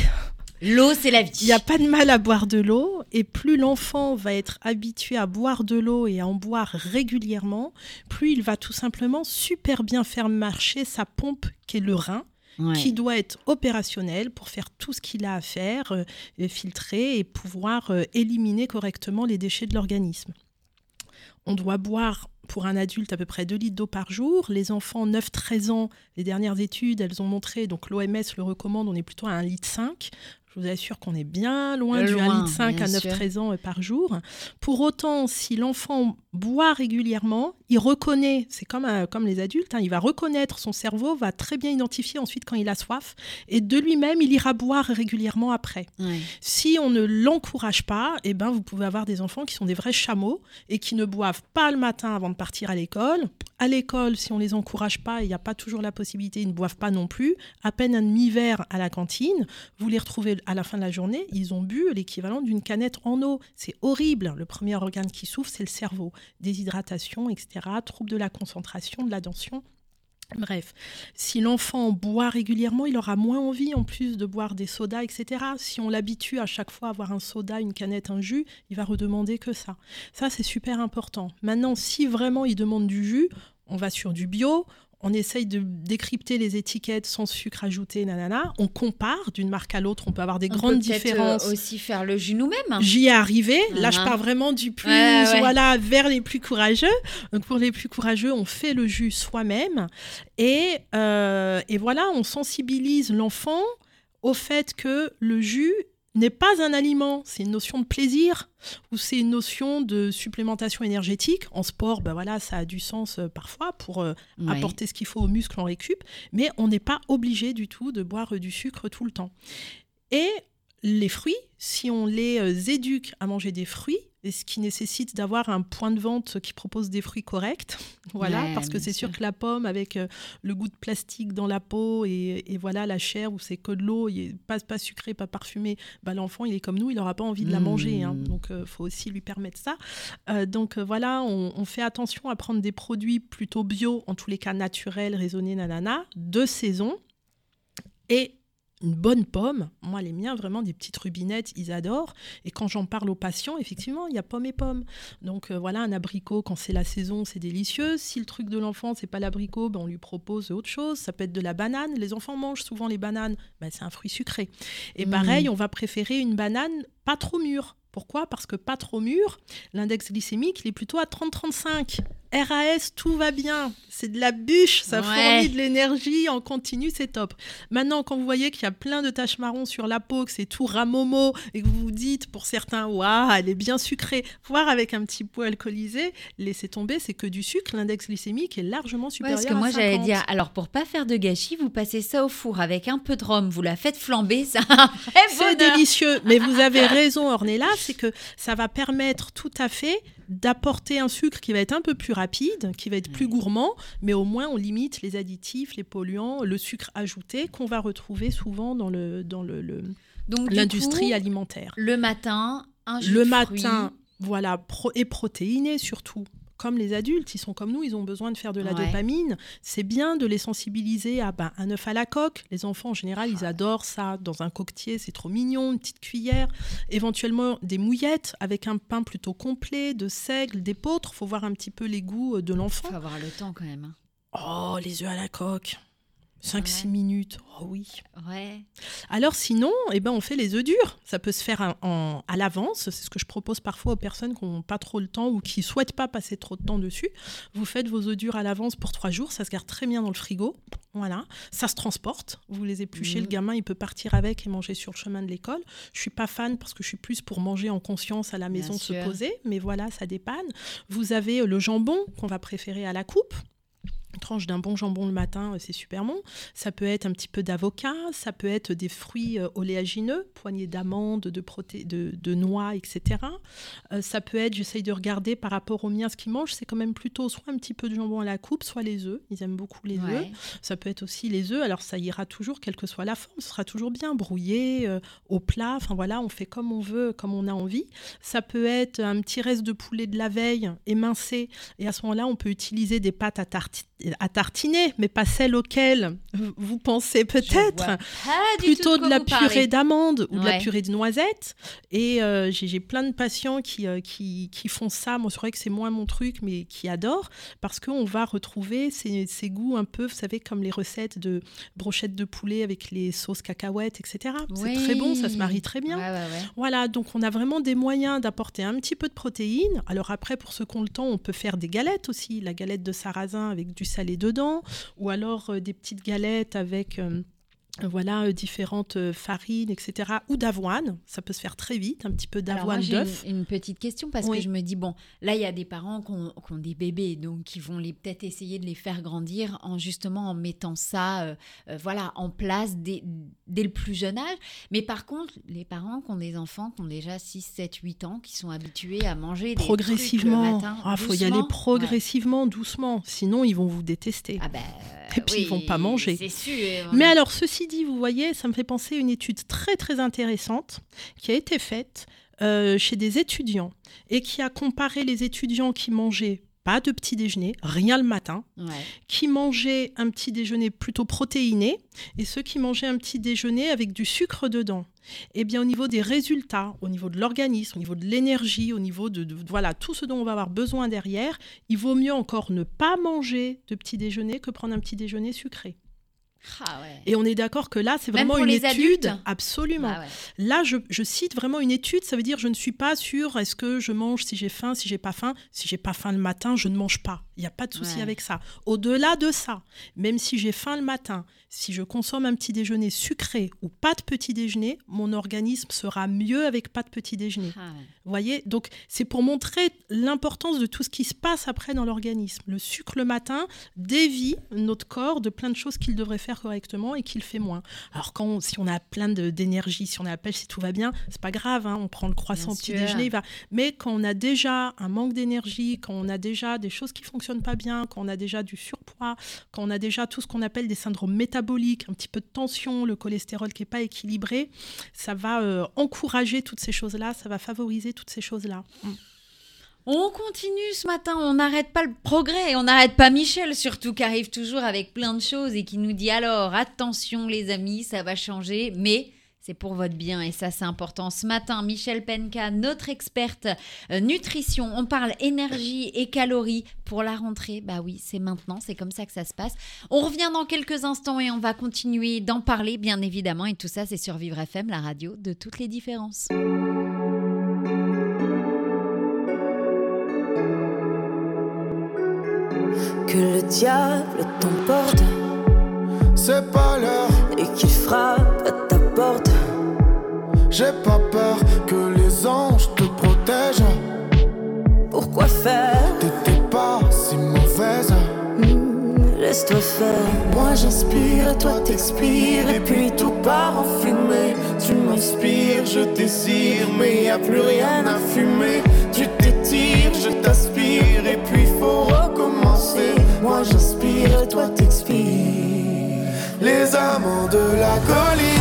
L'eau, c'est la vie. Il n'y a pas de mal à boire de l'eau. Et plus l'enfant va être habitué à boire de l'eau et à en boire régulièrement, plus il va tout simplement super bien faire marcher sa pompe qui est le rein. Qui doit être opérationnel pour faire tout ce qu'il a à faire, euh, filtrer et pouvoir euh, éliminer correctement les déchets de l'organisme. On doit boire pour un adulte à peu près 2 litres d'eau par jour. Les enfants 9-13 ans, les dernières études, elles ont montré, donc l'OMS le recommande, on est plutôt à 1 litre 5. Je vous assure qu'on est bien loin, du 1 Loin, litre 5 à bien sûr. 9-13 ans euh, par jour. Pour autant, si l'enfant boit régulièrement, il reconnaît, c'est comme, un- comme les adultes, hein, il va reconnaître, son cerveau va très bien identifier ensuite quand il a soif, et de lui-même, il ira boire régulièrement après. Si on ne l'encourage pas, eh ben, vous pouvez avoir des enfants qui sont des vrais chameaux et qui ne boivent pas le matin avant de partir à l'école. À l'école, si on les encourage pas, il n'y a pas toujours la possibilité, ils ne boivent pas non plus. À peine un demi-verre à la cantine, vous les retrouvez à la fin de la journée, ils ont bu l'équivalent d'une canette en eau. C'est horrible. Le premier organe qui souffre, c'est le cerveau. Déshydratation, etc. Troubles de la concentration, de l'attention. Bref, si l'enfant boit régulièrement, il aura moins envie en plus de boire des sodas, etc. Si on l'habitue à chaque fois à avoir un soda, une canette, un jus, il va redemander que ça. Ça, c'est super important. Maintenant, si vraiment il demande du jus, on va sur du bio. On essaye de décrypter les étiquettes sans sucre ajouté, nanana. On compare d'une marque à l'autre. On peut avoir des On grandes peut euh, différences. aussi faire le jus nous-mêmes. J'y ai arrivé. Là, je pars vraiment du plus, Ouais, ouais. voilà, vers les plus courageux. Donc, pour les plus courageux, on fait le jus soi-même. Et, euh, et voilà, on sensibilise l'enfant au fait que le jus n'est pas un aliment, c'est une notion de plaisir ou c'est une notion de supplémentation énergétique. En sport, ben voilà, ça a du sens euh, parfois pour euh, Ouais. apporter ce qu'il faut aux muscles en récup, mais on n'est pas obligé du tout de boire euh, du sucre tout le temps. Et les fruits, si on les euh, éduque à manger des fruits, et ce qui nécessite d'avoir un point de vente qui propose des fruits corrects, voilà, Ouais, parce que c'est sûr sûr. que la pomme avec euh, le goût de plastique dans la peau et, et voilà la chair où c'est que de l'eau, pas pas sucré, pas parfumé, bah, l'enfant il est comme nous, il n'aura pas envie de la manger, hein. Donc il faut aussi lui permettre ça. Euh, donc euh, voilà, on, on fait attention à prendre des produits plutôt bio, en tous les cas naturels, raisonnés, nanana, de saison. Et une bonne pomme, moi les miens vraiment des petites rubinettes, ils adorent. Et quand j'en parle aux patients, effectivement, il y a pomme et pomme. Donc euh, voilà, un abricot quand c'est la saison, c'est délicieux. Si le truc de l'enfant c'est pas l'abricot, ben, on lui propose autre chose. Ça peut être de la banane. Les enfants mangent souvent les bananes, ben, c'est un fruit sucré. Et Mhm. pareil, on va préférer une banane pas trop mûre. Pourquoi? Parce que pas trop mûr, l'index glycémique, il est plutôt à 30-35. RAS, tout va bien. C'est de la bûche, ça Ouais. fournit de l'énergie en continu, c'est top. Maintenant, quand vous voyez qu'il y a plein de taches marron sur la peau, que c'est tout ramomo, et que vous vous dites, pour certains, waouh, elle est bien sucrée, voire avec un petit pot alcoolisé, laissez tomber, c'est que du sucre. L'index glycémique est largement Ouais, supérieur parce que moi à j'allais 50. dire, alors pour pas faire de gâchis, vous passez ça au four avec un peu de rhum, vous la faites flamber, ça C'est délicieux, mais vous avez raison, Ornella, c'est que ça va permettre tout à fait d'apporter un sucre qui va être un peu plus rapide, qui va être plus gourmand, mais au moins on limite les additifs, les polluants, le sucre ajouté qu'on va retrouver souvent dans le dans le- le- Donc du l'industrie alimentaire. le matin, un jus Le de matin, voilà, pro- et protéiné surtout. Comme les adultes, ils sont comme nous, ils ont besoin de faire de la Ouais. dopamine. C'est bien de les sensibiliser à ben, un œuf à la coque. Les enfants, en général, ils adorent ça. Dans un coquetier, c'est trop mignon, une petite cuillère. Éventuellement, des mouillettes avec un pain plutôt complet, de seigle, d'épeautre. faut voir un petit peu les goûts euh, de l'enfant. Faut avoir le temps quand même. hein. Oh, les œufs à la coque. 5-6 Ouais. minutes. Oh oui. Ouais. Alors sinon, eh ben, on fait les œufs durs. Ça peut se faire en- en- à l'avance. C'est ce que je propose parfois aux personnes qui n'ont pas trop le temps ou qui souhaitent pas passer trop de temps dessus. Vous faites vos œufs durs à l'avance pour trois jours. Ça se garde très bien dans le frigo. Voilà. Ça se transporte. Vous les épluchez. Le gamin, il peut partir avec et manger sur le chemin de l'école. Je suis pas fan parce que je suis plus pour manger en conscience à la maison, se poser. Mais voilà, ça dépanne. Vous avez le jambon qu'on va préférer à la coupe. Une tranche d'un bon jambon le matin, euh, c'est super bon. Ça peut être un petit peu d'avocat, ça peut être des fruits euh, oléagineux, poignées d'amandes, de, proté- de, de noix, etc. Euh, ça peut être, j'essaye de regarder par rapport aux miens ce qu'ils mangent, c'est quand même plutôt soit un petit peu de jambon à la coupe, soit les œufs. Ils aiment beaucoup les œufs. Ça peut être aussi les œufs. Alors ça ira toujours, quelle que soit la forme, ce sera toujours bien brouillé, euh, au plat. Enfin voilà, on fait comme on veut, comme on a envie. Ça peut être un petit reste de poulet de la veille émincé. Et à ce moment-là, on peut utiliser des pâtes à, tarti- à tartiner, mais pas celles auxquelles vous pensez peut-être plutôt de la purée d'amande ou de la purée de noisettes. Et euh, j'ai plein de patients qui, euh, qui, qui font ça. Moi, c'est vrai que c'est moins mon truc, mais qui adorent parce qu'on va retrouver ces, ces goûts un peu, vous savez, comme les recettes de brochettes de poulet avec les sauces cacahuètes, etc. C'est très bon, ça se marie très bien. Ouais, ouais, ouais. Voilà, donc on a vraiment des moyens d'apporter un petit peu de protéines. Alors après, pour ceux qui ont le temps, on peut faire des galettes aussi. La galette de sarrasin avec du salé dedans, ou alors euh, des petites galettes avec... euh, voilà, euh, différentes euh, farines, etc. Ou d'avoine, ça peut se faire très vite, un petit peu d'avoine, d'œuf. une, une petite question parce Oui. que je me dis bon, là il y a des parents qui ont, qui ont des bébés donc qui vont les peut-être essayer de les faire grandir en justement en mettant ça euh, euh, voilà en place dès, dès le plus jeune âge. Mais par contre, les parents qui ont des enfants qui ont déjà 6 7 8 ans qui sont habitués à manger des trucs Progressivement. le matin, Il faut y aller. Ouais. progressivement, doucement. Sinon, ils vont vous détester. Ah ben, Et puis, ils vont pas manger. C'est sûr. Mais alors, ceci dit, vous voyez, ça me fait penser à une étude très très intéressante qui a été faite euh, chez des étudiants et qui a comparé les étudiants qui mangeaient pas de petit déjeuner, rien le matin, Ouais. qui mangeaient un petit déjeuner plutôt protéiné et ceux qui mangeaient un petit déjeuner avec du sucre dedans. Eh bien, au niveau des résultats, au niveau de l'organisme, au niveau de l'énergie, au niveau de, de- voilà tout ce dont on va avoir besoin derrière, il vaut mieux encore ne pas manger de petit déjeuner que prendre un petit déjeuner sucré. Ah ouais. Et on est d'accord que là, c'est vraiment une étude. Absolument. Ah ouais. Là, je, je cite vraiment une étude. Ça veut dire, je ne suis pas sûre. Est-ce que je mange si j'ai faim, si j'ai pas faim Si j'ai pas faim le matin, je ne mange pas. Il n'y a pas de souci Ouais. avec ça. Au-delà de ça, même si j'ai faim le matin, si je consomme un petit déjeuner sucré ou pas de petit déjeuner, mon organisme sera mieux avec pas de petit déjeuner. Ah ouais. Vous voyez Donc, c'est pour montrer l'importance de tout ce qui se passe après dans l'organisme. Le sucre le matin dévie notre corps de plein de choses qu'il devrait faire correctement et qu'il fait moins. Alors, quand, si on a plein d'énergie, si on a la pêche, si tout va bien, c'est pas grave, hein, on prend le croissant au petit déjeuner, il va. Mais quand on a déjà un manque d'énergie, quand on a déjà des choses qui fonctionnent pas bien, quand on a déjà du surpoids, quand on a déjà tout ce qu'on appelle des syndromes métaboliques, un petit peu de tension, le cholestérol qui est pas équilibré, ça va euh, encourager toutes ces choses-là, ça va favoriser toutes ces choses-là. Mm. On continue ce matin, on n'arrête pas le progrès, on n'arrête pas Michel surtout qui arrive toujours avec plein de choses et qui nous dit alors attention les amis, ça va changer, mais c'est pour votre bien et ça c'est important. Ce matin, Michel Penka, notre experte euh, nutrition, on parle énergie et calories pour la rentrée. Bah oui, c'est maintenant, c'est comme ça que ça se passe. On revient dans quelques instants et on va continuer d'en parler bien évidemment et tout ça c'est sur Vivre FM, la radio de toutes les différences. Que le diable t'emporte C'est pas l'heure, et qu'il frappe à ta porte. J'ai pas peur que les anges te protègent. Pourquoi faire? T'étais pas si mauvaise. Hmm, Laisse-toi faire. Moi j'inspire, toi t'expires, et puis tout part en fumée. Tu m'inspires, je désire, mais y a plus rien à fumer. Tu t'étires, je t'aspire, et puis faut recommencer. Moi j'inspire, toi t'expires. Les amants de la colline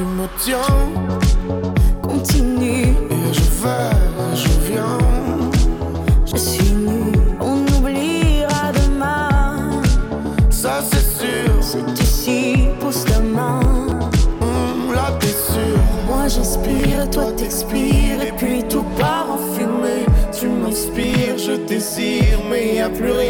tu me tiens, Continue, et je vais, je viens. je suis nu. On oubliera demain. Ça c'est sûr, C'est ici, pousse la main. hum, là. Moi j'inspire, toi t'expires, et puis tout part en fumée. Tu m'inspires, je désire, mais y a plus rien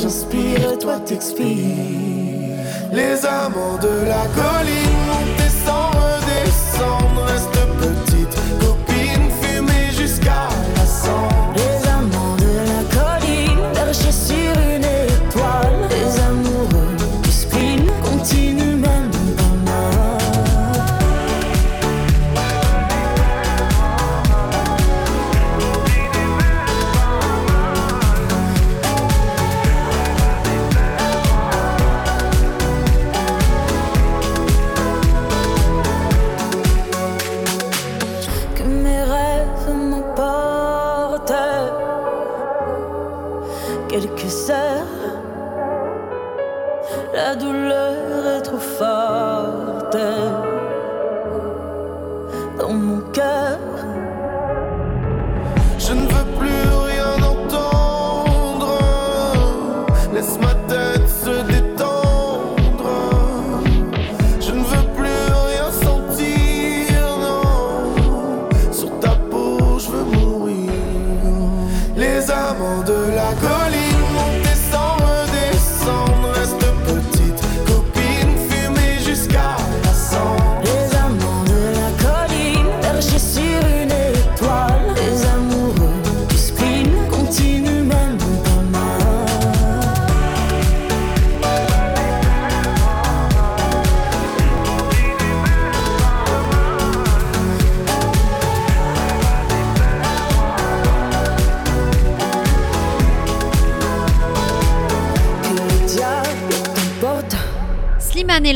j'inspire, toi t'expires. Les amants de la colline montent sans dans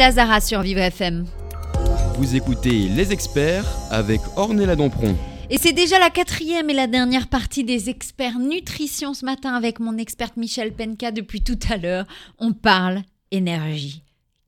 Slimane et Lazara sur Vivre FM. Vous écoutez Les Experts avec Ornella Dampron. Et c'est déjà la quatrième et la dernière partie des experts nutrition ce matin avec mon experte Michel Penka depuis tout à l'heure. On parle énergie,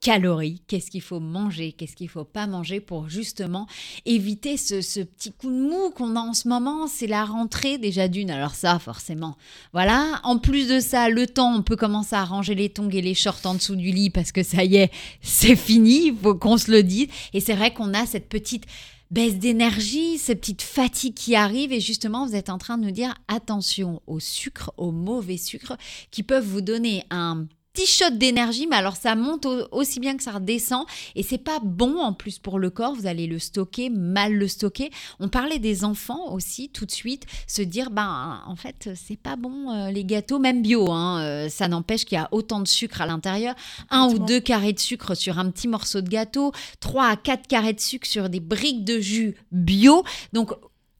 calories, qu'est-ce qu'il faut manger, qu'est-ce qu'il faut pas manger pour justement éviter ce, petit coup de mou qu'on a en ce moment. C'est la rentrée déjà d'une, alors ça forcément. Voilà, en plus de ça, le temps, on peut commencer à ranger les tongs et les shorts en dessous du lit parce que ça y est, c'est fini, il faut qu'on se le dise. Et c'est vrai qu'on a cette petite baisse d'énergie, ces petites fatigues qui arrivent et justement vous êtes en train de nous dire attention au sucre, au mauvais sucre qui peuvent vous donner un petit shot d'énergie, mais alors ça monte au- aussi bien que ça redescend et c'est pas bon en plus pour le corps. Vous allez le stocker, mal le stocker. On parlait des enfants aussi tout de suite, se dire ben en fait c'est pas bon euh, les gâteaux, même bio. hein, euh, ça n'empêche qu'il y a autant de sucre à l'intérieur, un ou deux carrés de sucre sur un petit morceau de gâteau, 3 à 4 carrés de sucre sur des briques de jus bio. Donc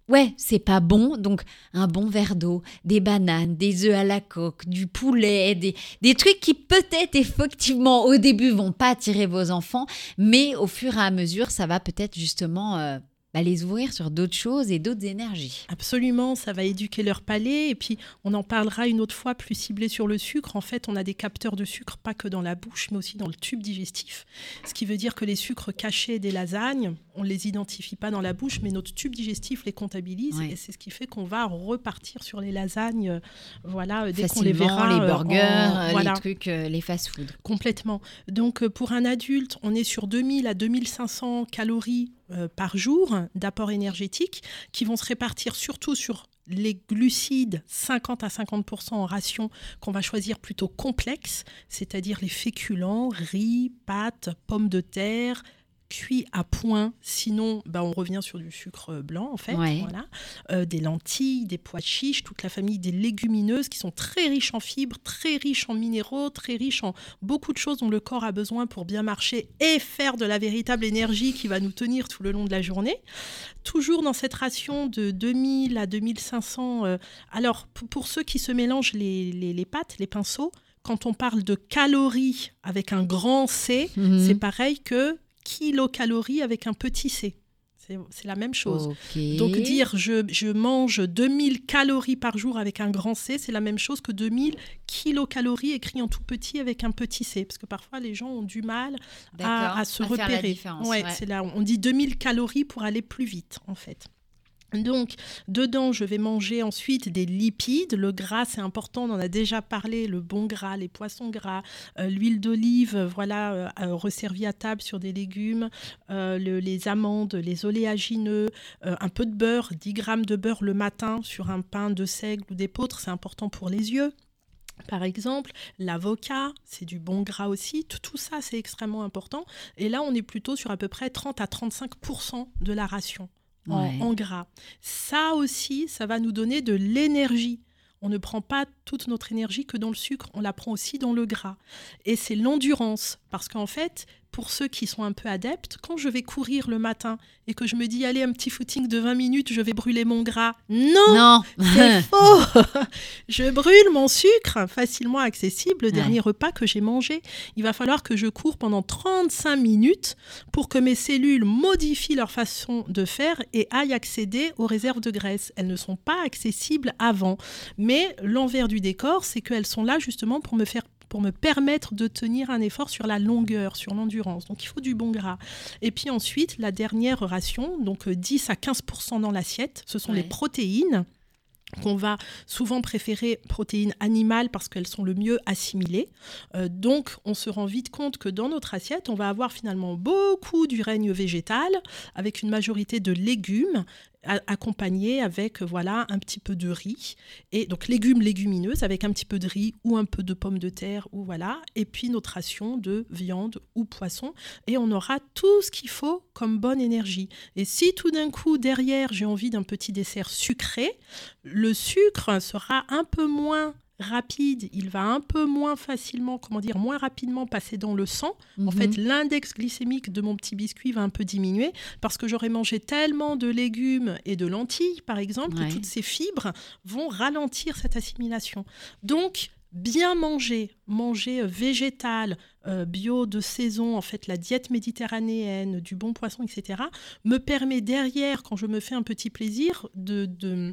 ouais, c'est pas bon. Donc, un bon verre d'eau, des bananes, des œufs à la coque, du poulet, des, des trucs qui peut-être effectivement au début vont pas attirer vos enfants, mais au fur et à mesure, ça va peut-être justement euh, bah, les ouvrir sur d'autres choses et d'autres énergies. Absolument, ça va éduquer leur palais. Et puis, on en parlera une autre fois plus ciblé sur le sucre. En fait, on a des capteurs de sucre pas que dans la bouche, mais aussi dans le tube digestif. Ce qui veut dire que les sucres cachés des lasagnes, on ne les identifie pas dans la bouche, mais notre tube digestif les comptabilise. Ouais. Et c'est ce qui fait qu'on va repartir sur les lasagnes, euh, voilà, euh, dès qu'on les verra. les euh, burgers, en- voilà. les trucs, euh, les fast-food. Complètement. Donc pour un adulte, on est sur 2000 à 2500 calories euh, par jour d'apport énergétique qui vont se répartir surtout sur les glucides 50 à 50% en ration qu'on va choisir plutôt complexes, c'est-à-dire les féculents, riz, pâtes, pommes de terre, cuits à point, sinon bah, on revient sur du sucre blanc en fait. Ouais. Voilà. Euh, des lentilles, des pois chiches, toute la famille des légumineuses qui sont très riches en fibres, très riches en minéraux, très riches en beaucoup de choses dont le corps a besoin pour bien marcher et faire de la véritable énergie qui va nous tenir tout le long de la journée. Toujours dans cette ration de 2000 à 2500. euh, alors, pour, pour ceux qui se mélangent les, les, les pâtes, les pinceaux, quand on parle de calories avec un grand C, Mhm. c'est pareil que kilocalories avec un petit c. C'est la même chose. Donc dire je, je mange 2000 calories par jour avec un grand C, c'est la même chose que 2000 kilocalories écrit en tout petit avec un petit c. Parce que parfois les gens ont du mal à, à se à repérer. Ouais, ouais. là, on dit 2000 calories pour aller plus vite en fait. Donc, dedans, je vais manger ensuite des lipides. Le gras, c'est important, on en a déjà parlé, le bon gras, les poissons gras, euh, l'huile d'olive, euh, voilà, euh, resservie à table sur des légumes, le- les amandes, les oléagineux, un peu de beurre, 10 grammes de beurre le matin sur un pain de seigle ou d'épeautre, c'est important pour les yeux. Par exemple, l'avocat, c'est du bon gras aussi. Tout, tout ça, c'est extrêmement important. Et là, on est plutôt sur à peu près 30 à 35% de la ration en, Ouais. en gras. Ça aussi, ça va nous donner de l'énergie. On ne prend pas toute notre énergie que dans le sucre, on la prend aussi dans le gras. Et c'est l'endurance. Parce qu'en fait, pour ceux qui sont un peu adeptes, quand je vais courir le matin et que je me dis, allez, un petit footing de 20 minutes, je vais brûler mon gras. Non, Non. c'est faux. je brûle mon sucre facilement accessible le Ouais. dernier repas que j'ai mangé. Il va falloir que je cours pendant 35 minutes pour que mes cellules modifient leur façon de faire et aillent accéder aux réserves de graisse. Elles ne sont pas accessibles avant. Mais l'envers du décor, c'est qu'elles sont là justement pour me faire pour me permettre de tenir un effort sur la longueur, sur l'endurance. Donc il faut du bon gras. Et puis ensuite, la dernière ration, donc euh, 10 à 15% dans l'assiette, ce sont Ouais. les protéines qu'on va souvent préférer protéines animales parce qu'elles sont le mieux assimilées. Euh, donc, on se rend vite compte que dans notre assiette, on va avoir finalement beaucoup du règne végétal avec une majorité de légumes a- accompagnés avec euh, voilà un petit peu de riz et donc légumes légumineuses avec un petit peu de riz ou un peu de pommes de terre ou voilà et puis notre ration de viande ou poisson et on aura tout ce qu'il faut comme bonne énergie. Et si tout d'un coup derrière j'ai envie d'un petit dessert sucré, le sucre sera un peu moins rapide, il va un peu moins facilement, comment dire, moins rapidement passer dans le sang. En Mhm. fait, l'index glycémique de mon petit biscuit va un peu diminuer parce que j'aurai mangé tellement de légumes et de lentilles, par exemple, Ouais. que toutes ces fibres vont ralentir cette assimilation. Donc, bien manger, manger euh, végétal, euh, bio de saison, en fait, la diète méditerranéenne, du bon poisson, etc., me permet derrière, quand je me fais un petit plaisir, de, de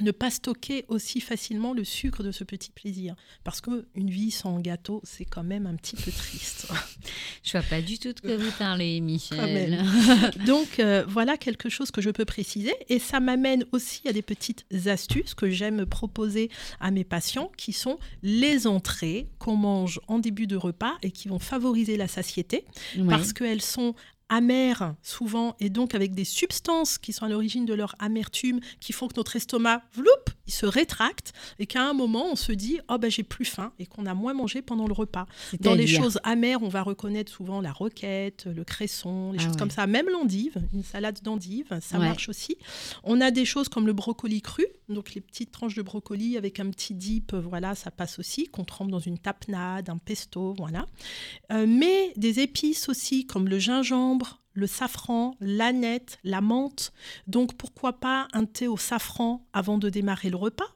ne pas stocker aussi facilement le sucre de ce petit plaisir. Parce qu'une vie sans gâteau, c'est quand même un petit peu triste. Je vois pas du tout de quoi vous parlez, Michel. Donc euh, voilà quelque chose que je peux préciser et ça m'amène aussi à des petites astuces que j'aime proposer à mes patients qui sont les entrées qu'on mange en début de repas et qui vont favoriser la satiété parce qu'elles sont amères souvent et donc avec des substances qui sont à l'origine de leur amertume qui font que notre estomac, vloup, il se rétracte et qu'à un moment on se dit oh ben j'ai plus faim et qu'on a moins mangé pendant le repas. Dans les choses amères, on va reconnaître souvent la roquette, le cresson, les Ah choses ouais. comme ça. Même l'endive, une salade d'endive, ça Ouais. marche aussi. On a des choses comme le brocoli cru, donc les petites tranches de brocoli avec un petit dip, voilà, ça passe aussi, qu'on trempe dans une tapenade, un pesto, voilà. Euh, mais des épices aussi, comme le gingembre, le safran, l'aneth, la menthe. Donc pourquoi pas un thé au safran avant de démarrer le repas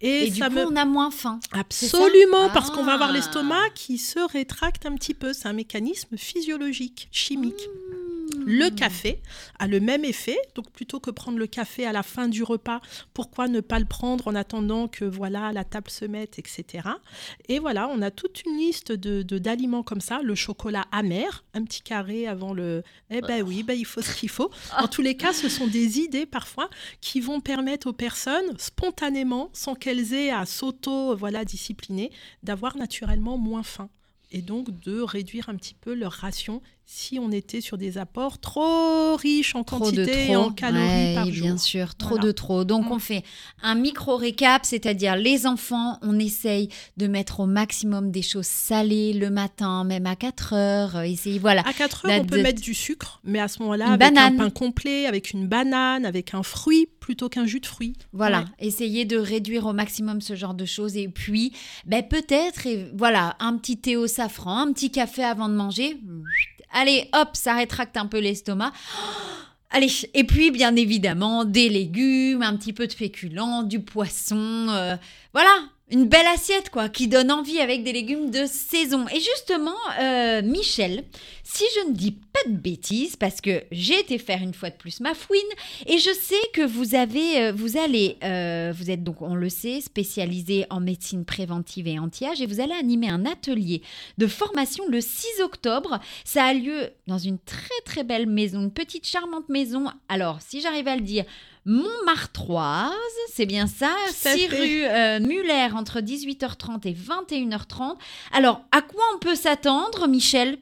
Et, du ça coup, me- on a moins faim. Absolument, parce qu'on va avoir Ah. l'estomac qui se rétracte un petit peu. C'est un mécanisme physiologique, chimique. Mmh. Le café a le même effet, donc plutôt que prendre le café à la fin du repas, pourquoi ne pas le prendre en attendant que voilà la table se mette, etc. Et voilà, on a toute une liste de d'aliments comme ça, le chocolat amer, un petit carré avant le. Eh ben oui, ben il faut ce qu'il faut. En tous les cas, ce sont des idées parfois qui vont permettre aux personnes spontanément, sans qu'elles aient à s'auto voilà discipliner, d'avoir naturellement moins faim et donc de réduire un petit peu leur ration si on était sur des apports trop riches en Trop quantité de et en calories Ouais, par bien jour. sûr, trop Voilà. de trop. Donc Mm. on fait un micro récap, c'est-à-dire les enfants, on essaye de mettre au maximum des choses salées le matin, même à 4 heures. euh, Essayer, voilà. À 4 heures, La on peut mettre du sucre, mais à ce moment-là, avec banane. un pain complet, avec une banane, avec un fruit, plutôt qu'un jus de fruits. Voilà, Ouais. essayer de réduire au maximum ce genre de choses. Et puis, ben, peut-être, voilà, un petit thé au safran, un petit café avant de manger. Allez, hop, ça rétracte un peu l'estomac. Allez, et puis bien évidemment des légumes, un petit peu de féculents, du poisson, euh, voilà, une belle assiette quoi, qui donne envie avec des légumes de saison. Et justement, euh, Michel, si je ne dis pas de bêtises, parce que j'ai été faire une fois de plus ma fouine, et je sais que vous avez, euh, vous allez, euh, vous êtes donc, on le sait, spécialisé en médecine préventive et anti-âge, et vous allez animer un atelier de formation le 6 octobre. Ça a lieu dans une très très belle maison, une petite charmante maison. Alors, si j'arrive à le dire, Montmartroise, c'est bien ça, Tout à 6 fait. rue euh, Muller entre 18h30 et 21h30. Alors, à quoi on peut s'attendre, Michel?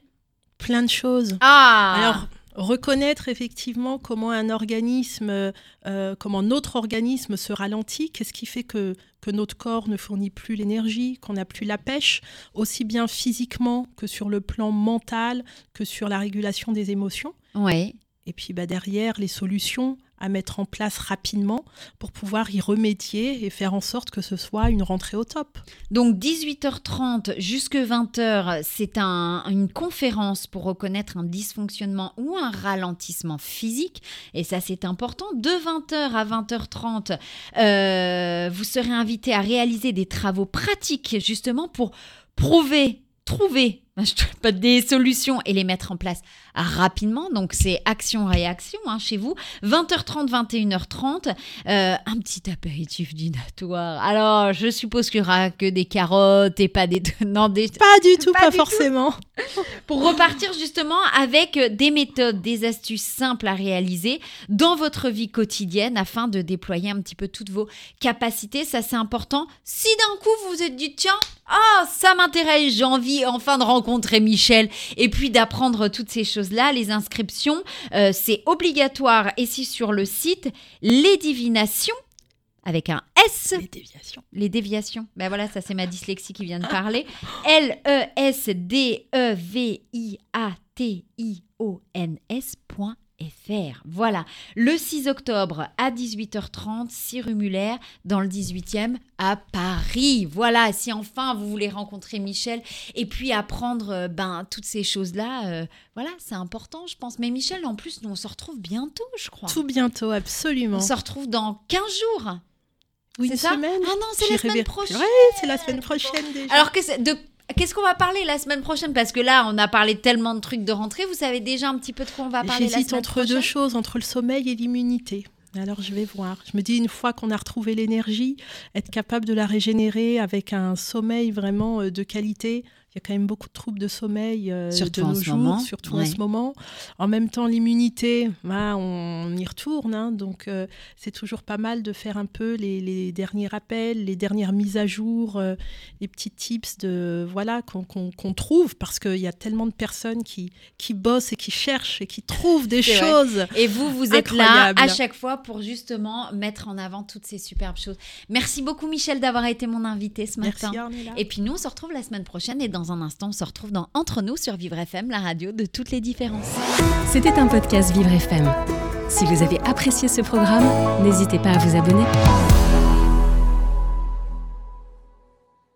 Plein de choses. Ah Alors, reconnaître effectivement comment un organisme, euh, comment notre organisme se ralentit, qu'est-ce qui fait que, que notre corps ne fournit plus l'énergie, qu'on n'a plus la pêche, aussi bien physiquement que sur le plan mental, que sur la régulation des émotions. Ouais. Et puis bah, derrière, les solutions à mettre en place rapidement pour pouvoir y remédier et faire en sorte que ce soit une rentrée au top. Donc 18h30 jusque 20h, c'est un- une conférence pour reconnaître un dysfonctionnement ou un ralentissement physique. Et ça, c'est important. De 20h à 20h30, euh, vous serez invité à réaliser des travaux pratiques justement pour prouver, trouver des solutions et les mettre en place rapidement. Donc c'est action-réaction hein, chez vous. 20h30, 21h30, euh, un petit apéritif dînatoire. Alors je suppose qu'il n'y aura que des carottes et pas des... Non, des... Pas du tout, Pas pas, du tout. forcément. Pour repartir justement avec des méthodes, des astuces simples à réaliser dans votre vie quotidienne afin de déployer un petit peu toutes vos capacités. Ça, c'est important. Si d'un coup vous vous êtes dit, tiens, ah, ça m'intéresse, j'ai envie enfin de rencontrer Michel et puis d'apprendre toutes ces choses-là, les inscriptions, euh, c'est obligatoire. Et si sur le site, les divinations, avec un S, Les déviations. les déviations. Ben voilà, ça c'est ma dyslexie qui vient de parler. L-E-S-D-E-V-I-A-T-I-O-N-S.fr. Voilà, le 6 octobre à 18h30, 6 rue Muller, dans le 18e à Paris. Voilà, si enfin vous voulez rencontrer Michel et puis apprendre euh, ben, toutes ces choses-là, euh, voilà, c'est important, je pense. Mais Michel, en plus, nous on se retrouve bientôt, je crois. Tout bientôt, On absolument. se retrouve dans 15 jours. Oui, une ça? semaine? Ah non, c'est la semaine prochaine. Ouais, c'est la semaine prochaine déjà. Alors que de qu'est-ce qu'on va parler la semaine prochaine? Parce que là, on a parlé tellement de trucs de rentrée. Vous savez déjà un petit peu de quoi on va parler la J'hésite semaine entre prochaine? deux choses, entre le sommeil et l'immunité. Alors je vais voir. Je me dis une fois qu'on a retrouvé l'énergie, être capable de la régénérer avec un sommeil vraiment euh, de qualité. Il y a quand même beaucoup de troubles de sommeil euh, Surtout de en nos ce jours, moment, surtout ouais. en ce moment. En même temps, l'immunité, bah, on y retourne. hein. donc euh, c'est toujours pas mal de faire un peu les, les derniers rappels, les dernières mises à jour, euh, les petits tips de voilà qu'on trouve parce qu'il y a tellement de personnes qui, qui bossent et qui cherchent et qui trouvent des vrai. choses. Et vous, vous êtes là à chaque fois pour justement mettre en avant toutes ces superbes choses. Merci beaucoup Michel d'avoir été mon invité ce Merci matin. Ornella. Et puis nous, on se retrouve la semaine prochaine et dans un instant, on se retrouve dans Entre nous sur Vivre FM, la radio de toutes les différences. C'était un podcast Vivre FM. Si vous avez apprécié ce programme, n'hésitez pas à vous abonner.